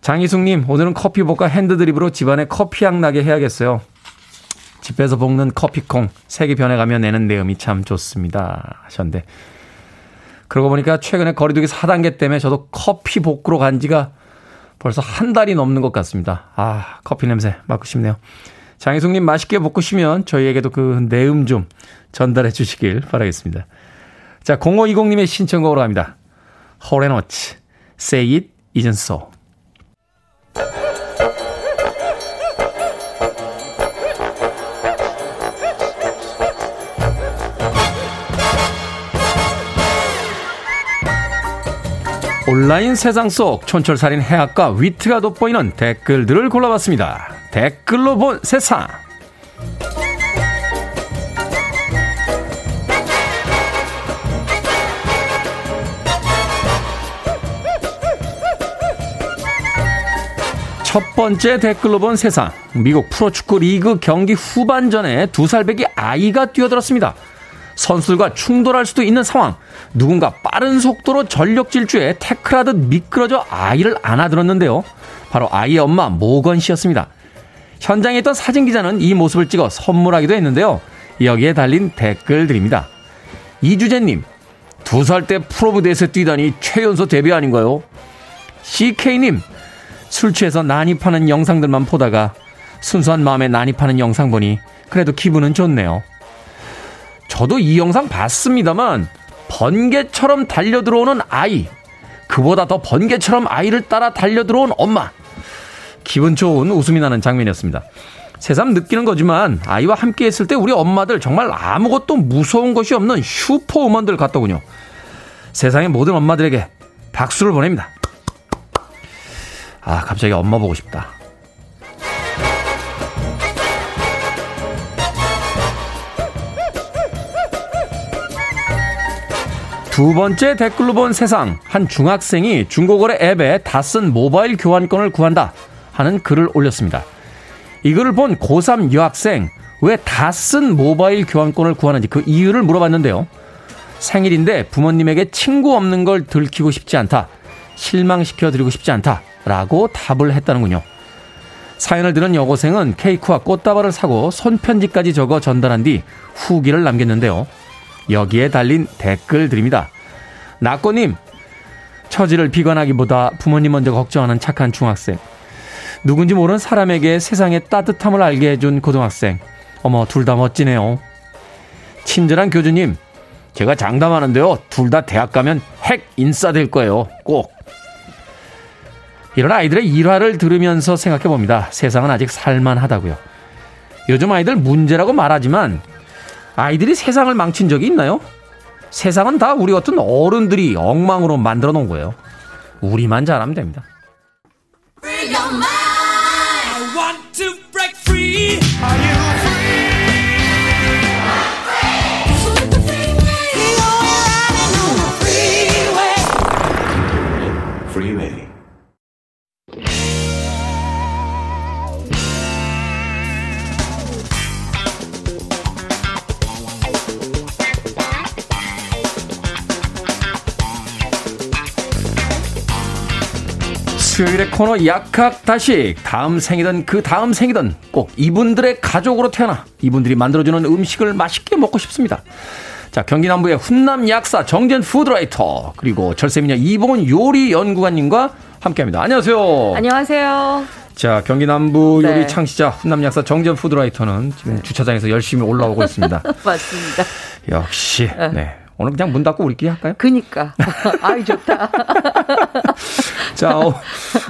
장희숙님, 오늘은 커피 볶아 핸드드립으로 집안에 커피향 나게 해야겠어요. 집에서 볶는 커피콩, 색이 변해가며 내는 내음이 참 좋습니다. 하셨는데. 그러고 보니까 최근에 거리두기 4단계 때문에 저도 커피 볶으러 간 지가 벌써 한 달이 넘는 것 같습니다. 아, 커피 냄새 맡고 싶네요. 장희숙님 맛있게 볶으시면 저희에게도 그 내음 좀 전달해 주시길 바라겠습니다. 자, 0520님의 신청곡으로 갑니다. 호레노츠, Say It Isn't So. 온라인 세상 속 촌철살인 해학과 위트가 돋보이는 댓글들을 골라봤습니다. 댓글로 본 세상. 첫 번째 댓글로 본 세상. 미국 프로축구 리그 경기 후반전에 두 살배기 아이가 뛰어들었습니다. 선수들과 충돌할 수도 있는 상황. 누군가 빠른 속도로 전력 질주에 태클하듯 미끄러져 아이를 안아들었는데요. 바로 아이의 엄마 모건 씨였습니다. 현장에 있던 사진 기자는 이 모습을 찍어 선물하기도 했는데요. 여기에 달린 댓글들입니다. 이주재님, 두 살 때 프로브대에서 뛰다니 최연소 데뷔 아닌가요? CK님, 술 취해서 난입하는 영상들만 보다가 순수한 마음에 난입하는 영상 보니 그래도 기분은 좋네요. 저도 이 영상 봤습니다만 번개처럼 달려들어오는 아이 그보다 더 번개처럼 아이를 따라 달려들어온 엄마 기분 좋은 웃음이 나는 장면이었습니다. 새삼 느끼는 거지만 아이와 함께 했을 때 우리 엄마들 정말 아무것도 무서운 것이 없는 슈퍼우먼들 같더군요. 세상의 모든 엄마들에게 박수를 보냅니다. 아, 갑자기 엄마 보고 싶다. 두 번째 댓글로 본 세상. 한 중학생이 중고거래 앱에 다 쓴 모바일 교환권을 구한다 하는 글을 올렸습니다. 이 글을 본 고3 여학생, 왜 다 쓴 모바일 교환권을 구하는지 그 이유를 물어봤는데요. 생일인데 부모님에게 친구 없는 걸 들키고 싶지 않다. 실망시켜 드리고 싶지 않다. 라고 답을 했다는군요. 사연을 들은 여고생은 케이크와 꽃다발을 사고 손편지까지 적어 전달한 뒤 후기를 남겼는데요. 여기에 달린 댓글들입니다. 낙고님, 처지를 비관하기보다 부모님 먼저 걱정하는 착한 중학생. 누군지 모르는 사람에게 세상의 따뜻함을 알게 해준 고등학생. 어머, 둘 다 멋지네요. 친절한 교주님, 제가 장담하는데요. 둘 다 대학 가면 핵 인싸 될 거예요. 꼭. 이런 아이들의 일화를 들으면서 생각해 봅니다. 세상은 아직 살만하다고요. 요즘 아이들 문제라고 말하지만 아이들이 세상을 망친 적이 있나요? 세상은 다 우리 같은 어른들이 엉망으로 만들어 놓은 거예요. 우리만 잘하면 됩니다. 수요일의 코너 약학다식 다음 생이든 그 다음 생이든 꼭 이분들의 가족으로 태어나 이분들이 만들어주는 음식을 맛있게 먹고 싶습니다. 자 경기 남부의 훈남 약사 정재훈 food writer 그리고 절세미녀 이보은 요리 연구가님과 함께합니다. 안녕하세요. 안녕하세요. 자 경기 남부 네. 요리 창시자 훈남 약사 정재훈 food writer는 지금 주차장에서 열심히 올라오고 있습니다. 맞습니다. 역시 네. 오늘 그냥 문 닫고 우리끼리 할까요? 그니까. 아이, 좋다. 자, 어,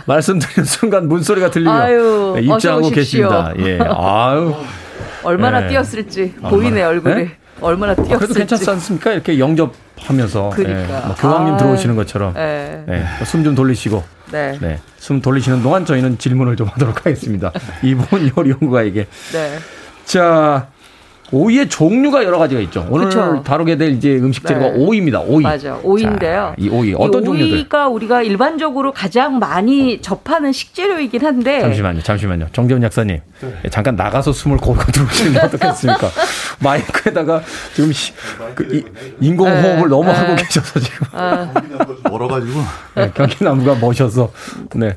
말씀드린 순간 문소리가 들리며 아유, 네, 입장하고. 계십니다. 예. 아유. 얼마나 네. 뛰었을지 얼마나, 보이네, 얼굴이. 네? 얼마나 아, 그래도 뛰었을지. 괜찮지 않습니까? 이렇게 영접하면서. 그러니까. 예, 뭐 교황님 아, 들어오시는 것처럼. 네. 네, 숨좀 돌리시고. 네. 네. 숨 돌리시는 동안 저희는 질문을 좀 하도록 하겠습니다. 이번 요리 연구가에게. 네. 자, 오이의 종류가 여러 가지가 있죠. 오늘 그쵸. 다루게 될 이제 음식 재료가 네. 오이입니다. 오이. 맞아. 오이인데요. 자, 이 오이 어떤 이 종류들? 오이가 우리가 일반적으로 가장 많이 접하는 식재료이긴 한데. 잠시만요, 잠시만요. 정재훈 약사님. 예, 잠깐 나가서 숨을 고르고 들어오시는 게 어떻겠습니까? 마이크에다가 지금 시, 그 이, 인공호흡을 네, 너무 네. 하고 계셔서 지금 아, 멀어가지고 네, 경기나무가 멋셔서 네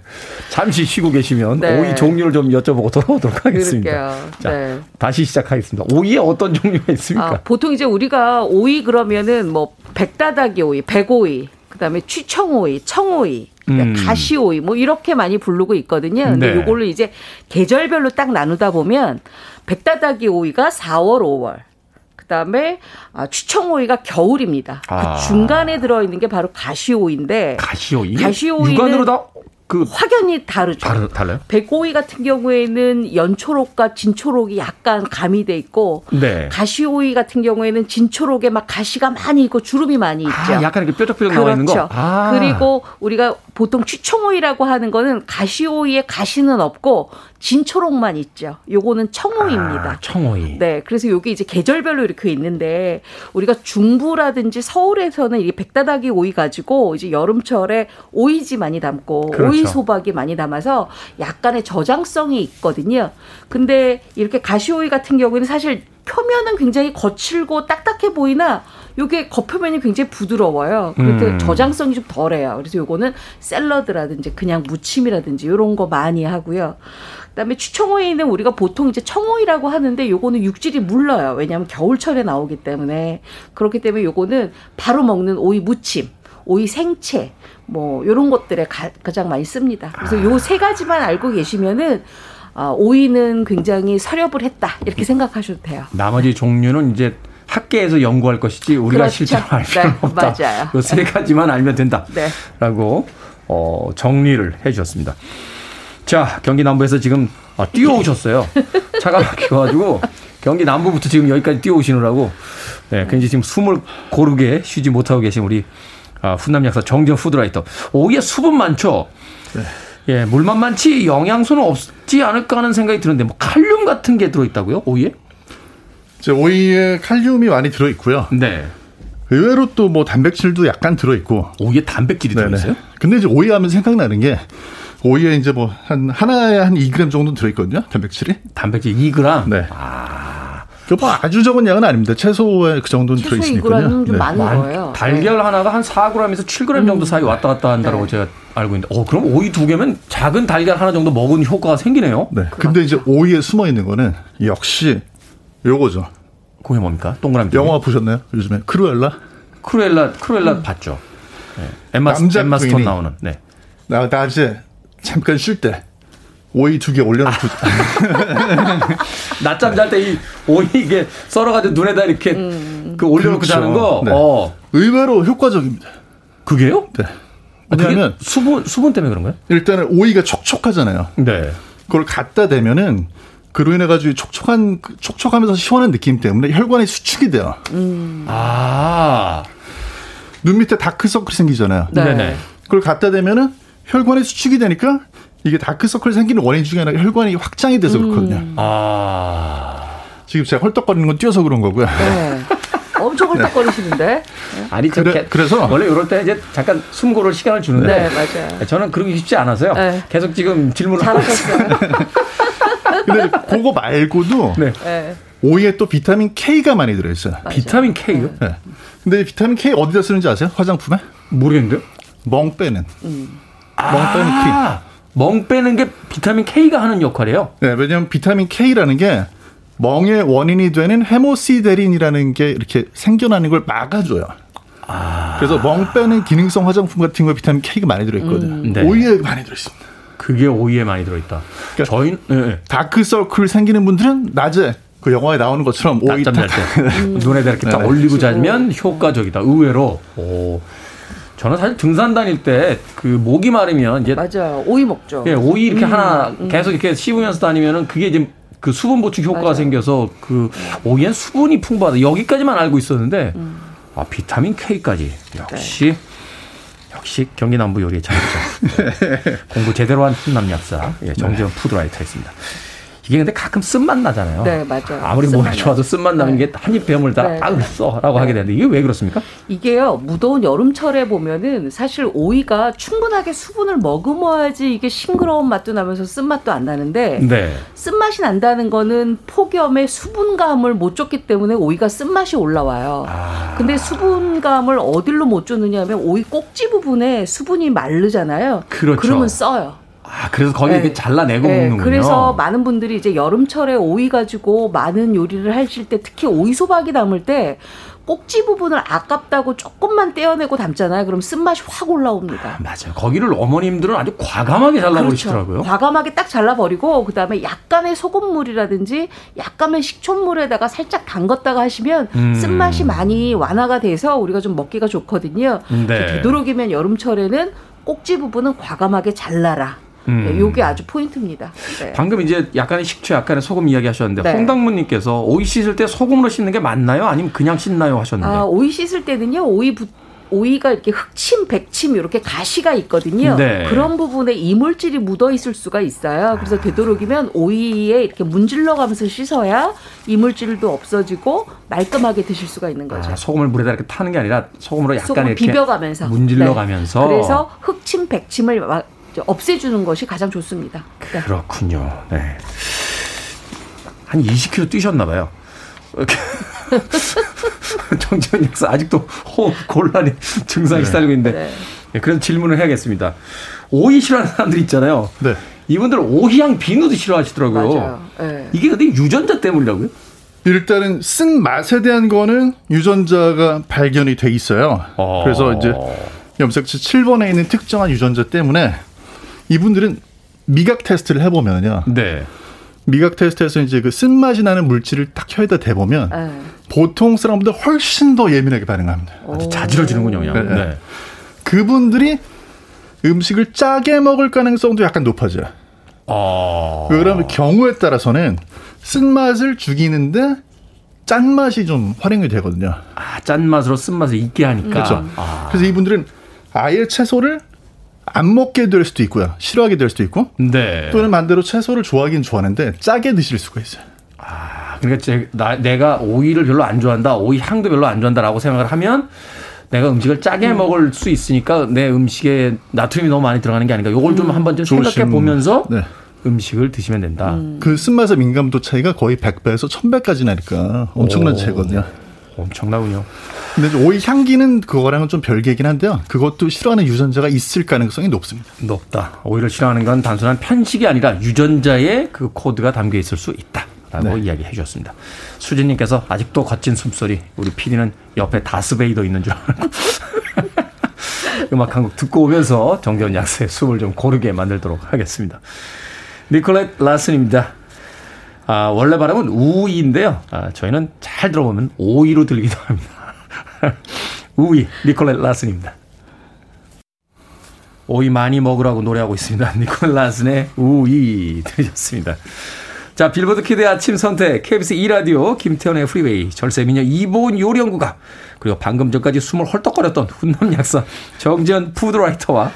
잠시 쉬고 계시면 네. 오이 종류를 좀 여쭤보고 돌아오도록 하겠습니다. 그럴게요. 자, 네. 다시 시작하겠습니다. 오이에 어떤 종류가 있습니까? 아, 보통 이제 우리가 오이 그러면은 뭐 백다다기 오이, 백오이, 그다음에 취청오이, 청오이, 음. 가시오이 뭐 이렇게 많이 부르고 있거든요. 근데 네. 요걸로 이제 계절별로 딱 나누다 보면 백다다기 오이가 4월, 5월. 그다음에 아, 취청오이가 겨울입니다. 아. 그 중간에 들어 있는 게 바로 가시오이인데 가시오이. 가시오이는 육안으로 다 그 확연히 다르죠. 다르, 달라요? 백오이 같은 경우에는 연초록과 진초록이 약간 가미돼 있고 네. 가시오이 같은 경우에는 진초록에 막 가시가 많이 있고 주름이 많이 있죠. 아, 약간 이렇게 뾰족뾰족 나와 있는 거. 그렇죠. 아. 그리고 우리가 보통 취청오이라고 하는 거는 가시오이에 가시는 없고 진초록만 있죠. 요거는 청오이입니다. 아, 청오이. 네, 그래서 여기 이제 계절별로 이렇게 있는데 우리가 중부라든지 서울에서는 이 백다다기 오이 가지고 이제 여름철에 오이지 많이 담고 그렇죠. 오이 소박이 많이 담아서 약간의 저장성이 있거든요. 근데 이렇게 가시오이 같은 경우에는 사실 표면은 굉장히 거칠고 딱딱해 보이나 요게 겉표면이 굉장히 부드러워요. 그래서 음. 저장성이 좀 덜해요. 그래서 요거는 샐러드라든지 그냥 무침이라든지 요런 거 많이 하고요. 그다음에 추청오이는 우리가 보통 이제 청오이라고 하는데 요거는 육질이 물러요. 왜냐하면 겨울철에 나오기 때문에 그렇기 때문에 요거는 바로 먹는 오이 무침, 오이 생채 뭐 요런 것들에 가, 장 많이 씁니다. 그래서 요 세 가지만 알고 계시면은 아, 오이는 굉장히 설엽을 했다 이렇게 생각하셔도 돼요. 나머지 종류는 이제 학계에서 연구할 것이지 우리가 그렇죠. 실제로 알 필요는 네, 없다. 맞아요. 이세 가지만 알면 된다. 네. 라고 어, 정리를 해 주셨습니다. 자, 경기 남부에서 지금 아, 뛰어오셨어요. 차가 막혀가지고 경기 남부부터 지금 여기까지 뛰어오시느라고 네, 굉장히 지금 숨을 고르게 쉬지 못하고 계신 우리 아, 훈남 약사 정정 푸드라이터. 오이에 수분 많죠? 예, 물만 많지 영양소는 없지 않을까 하는 생각이 드는데 뭐 칼륨 같은 게 들어있다고요? 오이에? 이제 오이에 칼륨이 많이 들어 있고요. 네. 의외로 또 뭐 단백질도 약간 들어 있고. 오이에 단백질이 네네. 들어있어요? 근데 이제 오이 하면 생각나는 게 오이에 이제 뭐 한 하나에 한 2g 정도 들어 있거든요. 단백질이. 단백질 2g. 네. 그뭐 아주 적은 양은 아닙니다. 최소의 그 정도는 최소 들어 2g은 있으니까요. 좀 네. 많은 많- 거예요. 달걀 하나가 한 4g에서 7g 정도 사이 왔다 갔다 한다고 네. 제가 알고 있는데, 어, 그럼 오이 두 개면 작은 달걀 하나 정도 먹은 효과가 생기네요? 네. 근데 이제 오이에 숨어 있는 거는 역시 요거죠. 그게 뭡니까? 동그라미. 영화 보셨나요? 요즘에 크루엘라? 크루엘라, 크루엘라 봤죠? 네. 엠마, 남자 엠마 스톤 나오는. 네. 나 낮에 잠깐 쉴 때 오이 두 개 올려놓고 낮잠 잘 때 이 오이 이게 썰어가지고 눈에다 이렇게 그 올려놓고 그렇죠. 자는 거. 네. 어. 의외로 효과적입니다. 그게요? 네. 아, 그게 왜냐하면 수분, 수분 때문에 그런 거예요? 일단은 오이가 촉촉하잖아요. 네. 그걸 갖다 대면은 그로 인해 가지고 촉촉한 그 촉촉하면서 시원한 느낌 때문에 혈관이 수축이 돼요. 아. 눈 밑에 다크서클 생기잖아요. 네. 네네. 그걸 갖다 대면은 혈관이 수축이 되니까 이게 다크서클 생기는 원인 중에 하나가 혈관이 확장이 돼서 그렇거든요. 아. 지금 제가 헐떡거리는 건 뛰어서 그런 거고요. 네. 엄청 헐떡거리시는데. 아니, 저 그래- 게- 그래서- 원래 이럴 때 이제 잠깐 숨 고를 시간을 주는데. 네, 맞아요. 저는 그러기 쉽지 않아서요. 네. 계속 지금 질문을 하고 있어요. 근데 그거 말고도 네. 네. 오이에 또 비타민 K가 많이 들어있어요. 비타민 K요? 네. 근데 비타민 K 어디다 쓰는지 아세요? 화장품에? 모르겠는데요? 멍 빼는. 음. 멍 빼는. 아, 멍 빼는 게 비타민 K가 하는 역할이에요. 네, 왜냐하면 비타민 K라는 게 멍의 원인이 되는 헤모시데린이라는 게 이렇게 생겨나는 걸 막아줘요. 그래서 멍 빼는 기능성 화장품 같은 거에 비타민 K가 많이 들어있거든요. 음. 네. 오이에 많이 들어있습니다. 그게 오이에 많이 들어있다. 그러니까 저희 네. 다크서클 생기는 분들은 낮에 그 영화에 나오는 것처럼 오이 낮잠 잘딱때 눈에다 이렇게 딱 네네. 올리고 자면 효과적이다. 의외로. 오. 저는 사실 등산 다닐 때 그 목이 마르면 이제 맞아요. 오이 먹죠. 예, 오이 이렇게 음, 하나 음. 계속 이렇게 씹으면서 다니면은 그게 이제 그 수분 보충 효과가 맞아요. 생겨서 그 오이엔 수분이 풍부하다. 여기까지만 알고 있었는데 음. 아 비타민 K까지 역시 네. 역시 경기 남부 요리의 장점. 네. 공부 제대로 한 훈남 약사 예, 정지현 푸드라이터였습니다. 이게 근데 가끔 쓴맛 나잖아요. 네, 맞아요. 아무리 몸이 쓴맛 좋아도 쓴맛 나는 게 한 입 배움을 다 네, 아, 네. 써라고 하게 되는데 이게 왜 그렇습니까? 이게요 무더운 여름철에 보면은 사실 오이가 충분하게 수분을 머금어야지 이게 싱그러운 맛도 나면서 쓴맛도 안 나는데 네. 쓴맛이 난다는 거는 폭염에 수분감을 못 줬기 때문에 오이가 쓴맛이 올라와요. 아. 근데 수분감을 어디로 못 줬느냐 하면 오이 꼭지 부분에 수분이 마르잖아요. 그렇죠. 그러면 써요. 아, 그래서 거기 네. 이렇게 잘라내고 네, 먹는군요. 그래서 많은 분들이 이제 여름철에 오이 가지고 많은 요리를 하실 때 특히 오이 소박이 담을 때 꼭지 부분을 아깝다고 조금만 떼어내고 담잖아요. 그럼 쓴맛이 확 올라옵니다. 맞아요. 거기를 어머님들은 아주 과감하게 잘라버리시더라고요. 그렇죠. 과감하게 딱 잘라버리고 그다음에 약간의 소금물이라든지 약간의 식초물에다가 살짝 담갔다가 하시면 음. 쓴맛이 많이 완화가 돼서 우리가 좀 먹기가 좋거든요. 네. 되도록이면 여름철에는 꼭지 부분은 과감하게 잘라라. 음. 네, 요게 아주 포인트입니다. 네. 방금 이제 약간의 식초, 약간의 소금 이야기하셨는데 네. 홍당무님께서 오이 씻을 때 소금으로 씻는 게 맞나요? 아니면 그냥 씻나요? 하셨는데. 아, 오이 씻을 때는요, 오이 부, 오이가 이렇게 흑침, 백침 이렇게 가시가 있거든요. 네. 그런 부분에 이물질이 묻어 있을 수가 있어요. 그래서 되도록이면 오이에 이렇게 문질러 가면서 씻어야 이물질도 없어지고 말끔하게 드실 수가 있는 거죠. 아, 소금을 물에다 이렇게 타는 게 아니라 소금으로 약간 소금 이렇게 비벼가면서 문질러 네. 가면서 그래서 흑침, 백침을 없애주는 것이 가장 좋습니다. 네. 그렇군요. 네. 한 20km 뛰셨나 봐요. 이렇게 정지현 약사 아직도 호흡 곤란이 증상이 네. 시달리고 있는데 네. 네, 그래서 질문을 해야겠습니다. 오이 싫어하는 사람들 있잖아요. 네. 이분들 오희향 비누도 싫어하시더라고요. 맞아요. 네. 이게 근데 유전자 때문이라고요? 일단은 쓴 맛에 대한 거는 유전자가 발견이 돼 있어요. 어. 그래서 이제 염색체 7번에 있는 특정한 유전자 때문에 이분들은 미각 테스트를 해보면요. 네. 미각 테스트에서 이제 그 쓴맛이 나는 물질을 딱 혀에다 대보면 네. 보통 사람보다 훨씬 더 예민하게 반응합니다. 아주 자지러지는군요, 그냥. 네. 네. 그분들이 음식을 짜게 먹을 가능성도 약간 높아져요. 어. 그러면 경우에 따라서는 쓴맛을 죽이는데 짠맛이 좀 활용이 되거든요. 아, 짠맛으로 쓴맛을 잊게 하니까. 그렇죠. 아. 그래서 이분들은 아예 채소를 안 먹게 될 수도 있고요. 싫어하게 될 수도 있고 네. 또는 반대로 채소를 좋아하긴 좋아하는데 짜게 드실 수가 있어요. 아, 그러니까 제, 나, 내가 오이를 별로 안 좋아한다, 오이 향도 별로 안 좋아한다라고 생각을 하면 내가 음식을 짜게 먹을 수 있으니까 내 음식에 나트륨이 너무 많이 들어가는 게 아닌가. 요걸 좀 한번 좀 생각해. 보면서 네. 음식을 드시면 된다. 그 쓴맛의 민감도 차이가 거의 100배에서 1000배까지 나니까 엄청난 오. 차이거든요. 엄청나군요. 근데 오이 향기는 그거랑은 좀 별개긴 한데요. 그것도 싫어하는 유전자가 있을 가능성이 높습니다. 높다. 오이를 싫어하는 건 단순한 편식이 아니라 유전자에 그 코드가 담겨 있을 수 있다. 라고 네. 이야기해 주셨습니다. 수진님께서 아직도 거친 숨소리, 우리 PD는 옆에 다스베이더 있는 줄 알고. 음악 한 곡 듣고 오면서 정재원 약수의 숨을 좀 고르게 만들도록 하겠습니다. 니콜렛 라슨입니다. 아, 원래 발음은 우이인데요. 아, 저희는 잘 들어보면 오이로 들리기도 합니다. 우이, 니콜렛 라슨입니다. 오이 많이 먹으라고 노래하고 있습니다. 니콜렛 라슨의 우이 들으셨습니다. 자, 빌보드 키드의 아침 선택, KBS 2라디오, 김태훈의 프리웨이, 절세미녀 이보은 요리연구가, 그리고 방금 전까지 숨을 헐떡거렸던 훈남 약사 정재훈 food writer와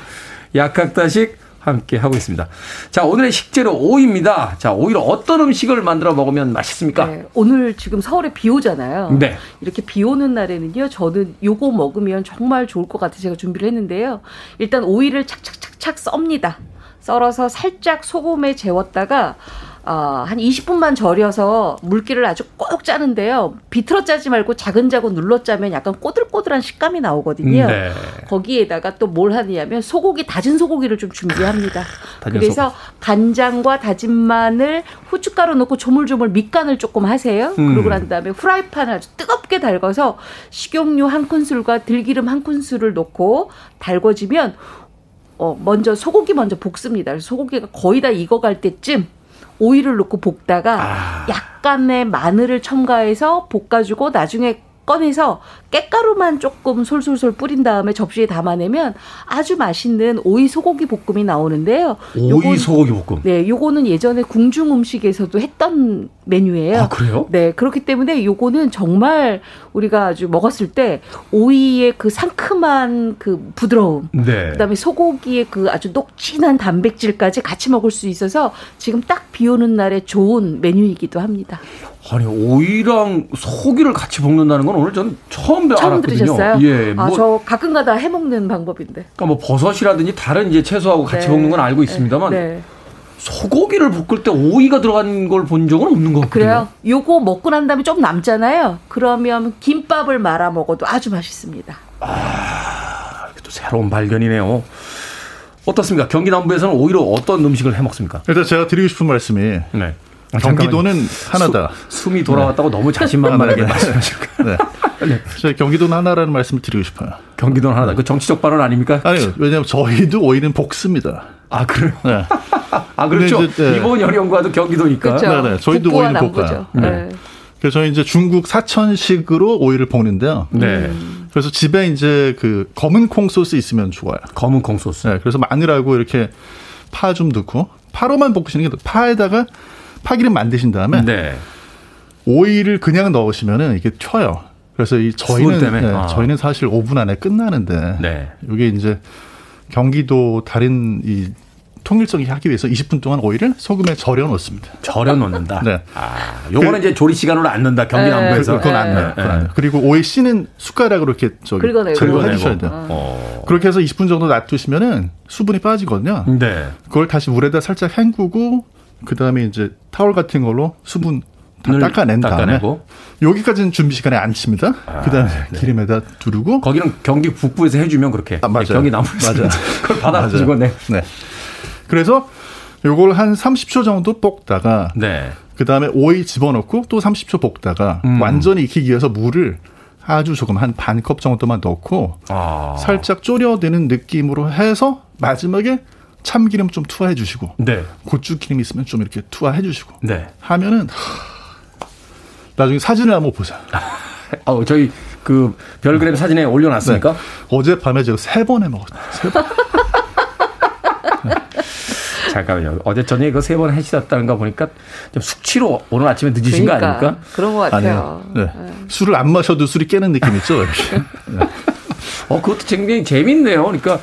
약학다식 함께 하고 있습니다. 자, 오늘의 식재료 오이입니다. 자, 오이로 어떤 음식을 만들어 먹으면 맛있습니까? 네, 오늘 지금 서울에 비 오잖아요. 네. 이렇게 비 오는 날에는요, 저는 요거 먹으면 정말 좋을 것 같아 제가 준비를 했는데요. 일단 오이를 착착착착 썹니다. 썰어서 살짝 소금에 재웠다가 어, 한 20분만 절여서 물기를 아주 꼭 짜는데요. 비틀어 짜지 말고 자근자근 눌러 짜면 약간 꼬들꼬들한 식감이 나오거든요. 네. 거기에다가 또 뭘 하느냐면 소고기 다진 소고기를 좀 준비합니다. 그래서 간장과 다진 마늘, 후춧가루 넣고 조물조물 밑간을 조금 하세요. 음. 그러고 난 다음에 프라이팬을 아주 뜨겁게 달궈서 식용유 한 큰술과 들기름 한 큰술을 넣고 달궈지면 어 먼저 소고기 먼저 볶습니다. 소고기가 거의 다 익어갈 때쯤 오이를 넣고 볶다가 아. 약간의 마늘을 첨가해서 볶아주고 나중에 꺼내서 깻가루만 조금 솔솔솔 뿌린 다음에 접시에 담아내면 아주 맛있는 오이 소고기 볶음이 나오는데요. 오이 요건- 소고기 볶음. 네, 요거는 예전에 궁중 음식에서도 했던 메뉴예요. 아, 그래요? 네, 그렇기 때문에 요거는 정말 우리가 아주 먹었을 때 오이의 그 상큼한 그 부드러움, 네. 그다음에 소고기의 그 아주 녹진한 단백질까지 같이 먹을 수 있어서 지금 딱 비 오는 날에 좋은 메뉴이기도 합니다. 아니 오이랑 소고기를 같이 볶는다는 건 오늘 전 처음 처음 알았거든요. 들으셨어요? 예, 뭐 아, 저 가끔가다 해 먹는 방법인데. 그러니까 뭐 버섯이라든지 다른 이제 채소하고 같이 네. 볶는 건 알고 있습니다만 네. 소고기를 볶을 때 오이가 들어간 걸 본 적은 없는 것 같거든요. 그래요? 요거 먹고 난 다음에 좀 남잖아요. 그러면 김밥을 말아 먹어도 아주 맛있습니다. 또 새로운 발견이네요. 어떻습니까? 경기 남부에서는 오이로 어떤 음식을 해 먹습니까? 일단 제가 드리고 싶은 말씀이 네. 경기도는 하나다. 수, 숨이 돌아왔다고 너무 자신만만하게 네. 말씀하실까요? 네. 제가 경기도는 하나라는 말씀을 드리고 싶어요. 경기도는 하나다. 그 정치적 발언 아닙니까? 아니요. 왜냐하면 저희도 오이는 볶습니다. 아 그래요? 네. 아 그렇죠. 이제, 네. 이번 연령과도 경기도니까. 네, 네. 저희도 오이는. 볶아요. 네. 그래서 저희 이제 중국 사천식으로 오이를 볶는데요. 네. 그래서 집에 이제 그 검은 콩 소스 있으면 좋아요. 검은 콩 소스. 네. 그래서 마늘하고 이렇게 파 좀 넣고 파로만 볶으시는 게 더- 파에다가 파기름 만드신 다음에 네. 오이를 그냥 넣으시면은 이게 튀어요. 그래서 이 저희는 때문에? 네, 아. 저희는 사실 5분 안에 끝나는데 네. 이게 이제 경기도 다른 이 통일성이 하기 위해서 20분 동안 오이를 소금에 절여 놓습니다. 절여 놓는다. 네. 아, 요거는 이제 조리 시간으로 안 넣는다. 경기 네. 남부에서. 그건 안 나요. 네. 그건 안 나요. 그리고 오이 씨는 숟가락으로 이렇게 저기 긁어내고. 제거해 주셔야 돼요. 어. 그렇게 해서 20분 정도 놔두시면은 수분이 빠지거든요. 네. 그걸 다시 물에다 살짝 헹구고 그 다음에 이제 타월 같은 걸로 수분 다을 닦아낸 다음에. 여기까지는 준비 시간에 안 칩니다. 그 다음에 기름에다 두르고 거기는 경기 북부에서 해주면 그렇게. 아, 맞아요. 경기 남부에서 맞아요. 그걸 받아가지고 네. 네. 그래서 요걸 한 30초 정도 볶다가 네. 그 다음에 오이 집어넣고 또 30초 볶다가 음. 완전히 익히기 위해서 물을 아주 조금 한 반 컵 정도만 넣고 아. 살짝 졸여드는 느낌으로 해서 마지막에 참기름 좀 투하해 주시고 네. 고추 기름 있으면 좀 이렇게 투하해 주시고 네. 하면은 하, 나중에 사진을 한번 보세요. 어, 저희 그 별그램 사진에 올려놨습니까? 네. 어젯밤에 제가 세 번 해 먹었어요. 세 번. 잠깐만요. 어제 저녁에 그 세 번 해시셨다는 거 보니까 좀 숙취로 오늘 아침에 늦으신 거 그러니까 아닙니까? 그런 것 같아요. 아니에요. 네. 술을 안 마셔도 술이 깨는 느낌 있죠. 이렇게. 네. 어, 그것도 굉장히 재밌네요. 그러니까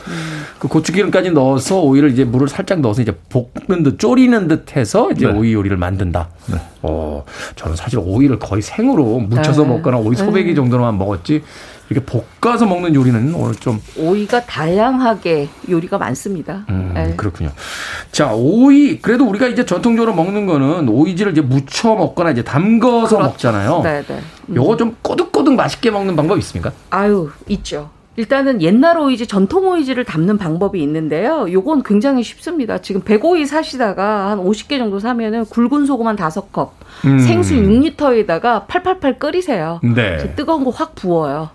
그 고추기름까지 넣어서 오이를 이제 물을 살짝 넣어서 이제 볶는 듯 졸이는 듯 해서 이제 네. 오이 요리를 만든다. 네. 어, 저는 사실 오이를 거의 생으로 묻혀서 네. 먹거나 오이 소배기 정도로만 먹었지 이렇게 볶아서 먹는 요리는 오늘 좀 오이가 다양하게 요리가 많습니다. 음, 네. 그렇군요. 자, 오이 그래도 우리가 이제 전통적으로 먹는 거는 오이지를 이제 무쳐 먹거나 이제 담궈서 그렇죠. 먹잖아요. 네, 네. 음. 요거 좀 꼬득꼬득 맛있게 먹는 방법 있습니까? 아유, 있죠. 일단은 옛날 오이지, 전통 오이지를 담는 방법이 있는데요. 요건 굉장히 쉽습니다. 지금 100오이 사시다가 한 50개 정도 사면은 굵은 소금 한 5컵, 음. 생수 6리터에다가 팔팔팔 끓이세요. 네. 뜨거운 거 확 부어요.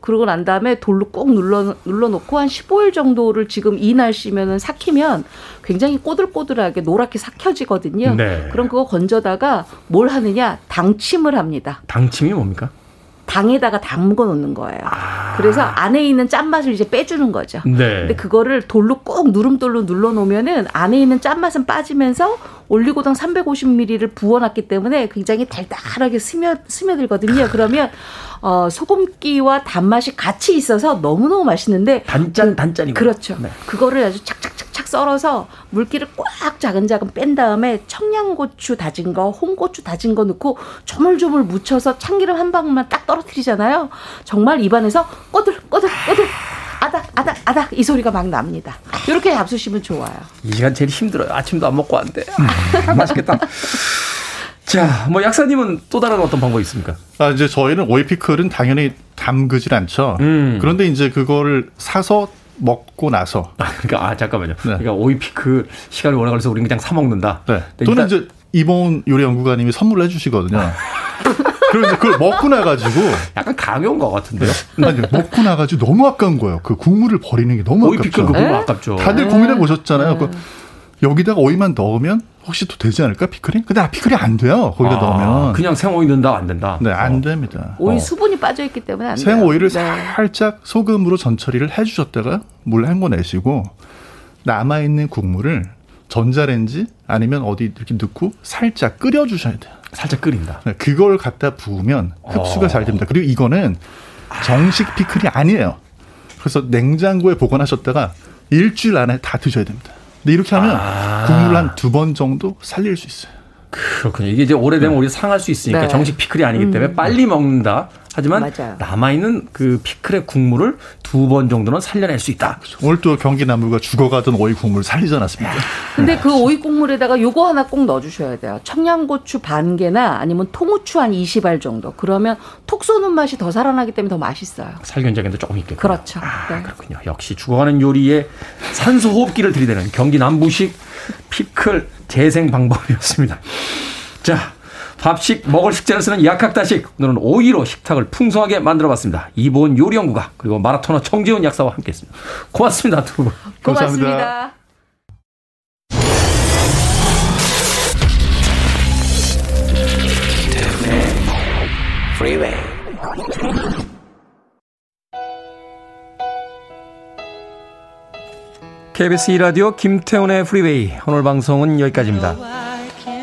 그러고 난 다음에 돌로 꼭 눌러 눌러 놓고 한 15일 정도를 지금 이 날씨면은 삭히면 굉장히 꼬들꼬들하게 노랗게 삭혀지거든요. 네. 그럼 그거 건져다가 뭘 하느냐 당침을 합니다. 당침이 뭡니까? 당에다가 담궈 놓는 거예요. 그래서 안에 있는 짠맛을 이제 빼주는 거죠. 네. 근데 그거를 돌로 꼭 누름돌로 눌러 놓으면은 안에 있는 짠맛은 빠지면서 올리고당 350ml를 부어놨기 때문에 굉장히 달달하게 스며 스며들거든요. 그러면 어, 소금기와 단맛이 같이 있어서 너무너무 맛있는데 단짠 단짠이고. 그렇죠. 네. 그거를 아주 착착착착 썰어서 물기를 꽉 자근자근 뺀 다음에 청양고추 다진 거, 홍고추 다진 거 넣고 조물조물 묻혀서 참기름 한 방울만 딱 떨어뜨리잖아요. 정말 입안에서 꼬들 꼬들 꼬들 아닥 아닥 아닥 이 소리가 막 납니다. 이렇게 잡수시면 좋아요. 이 시간 제일 힘들어요. 아침도 안 먹고 왔는데. 아, 맛있겠다. 자, 뭐 약사님은 또 다른 어떤 방법이 있습니까? 아, 이제 저희는 오이 피클은 당연히 담그질 않죠. 음. 그런데 이제 그거를 사서 먹고 나서 아, 그러니까 아 잠깐만요. 네. 그러니까 오이 피크 시간이 워낙 걸려서 우리는 그냥 사 먹는다. 네. 또는 일단- 이제 이봉 요리 연구가님이 선물을 해주시거든요. 그리고 이제 그걸 먹고 나가지고 약간 강요인 것 같은데요. 아니 먹고 나가지고 너무 아까운 거예요. 그 국물을 버리는 게 너무 오이 피클 아깝죠. 그거 아깝죠. 다들 고민해 보셨잖아요. 그 여기다가 오이만 넣으면 혹시 또 되지 않을까 피클이? 근데 아, 피클이 안 돼요. 거기다 아, 넣으면 그냥 생오이 넣는다 안 된다. 네, 안 됩니다. 오이 어. 수분이 빠져 있기 때문에 안 돼요. 생오이를 네. 살짝 소금으로 전처리를 해주셨다가 물 헹궈내시고 남아 있는 국물을 전자레인지 아니면 어디 이렇게 넣고 살짝 끓여 주셔야 돼요. 살짝 끓인다. 네, 그걸 갖다 부으면 흡수가 어. 잘 됩니다. 그리고 이거는 정식 피클이 아니에요. 그래서 냉장고에 보관하셨다가 일주일 안에 다 드셔야 됩니다. 근데 이렇게 하면 아. 국물 한 두 번 정도 살릴 수 있어요. 그렇군요. 이게 이제 오래되면 오히려 상할 수 있으니까 네. 정식 피클이 아니기 때문에 빨리 먹는다. 하지만 맞아요. 남아 있는 그 피클의 국물을 두 번 정도는 살려낼 수 있다. 오늘 또 경기 나물과 죽어가던 오이 국물 살리지 않았습니까? 근데 그 오이 국물에다가 요거 하나 꼭 넣어주셔야 돼요. 청양고추 반 개나 아니면 통후추 한 20알 정도. 그러면 톡 쏘는 맛이 더 살아나기 때문에 더 맛있어요. 살균작용도 조금 있겠군요. 그렇죠. 아, 네. 그렇군요. 역시 죽어가는 요리에 산소 호흡기를 들이대는 경기 남부식 피클 재생 방법이었습니다. 자, 밥식 먹을 식재를 쓰는 약학다식 오늘은 오이로 식탁을 풍성하게 만들어봤습니다. 이보은 요리연구가 그리고 마라토너 정재훈 약사와 함께했습니다. 고맙습니다, 두 분. 고맙습니다. KBS 2라디오 김태훈의 프리웨이 오늘 방송은 여기까지입니다.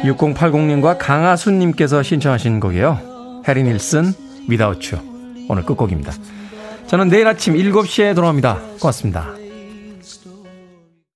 6080님과 강하순님께서 신청하신 곡이에요. 해리 닐슨 Without You 오늘 끝곡입니다. 저는 내일 아침 7시에 돌아옵니다. 고맙습니다.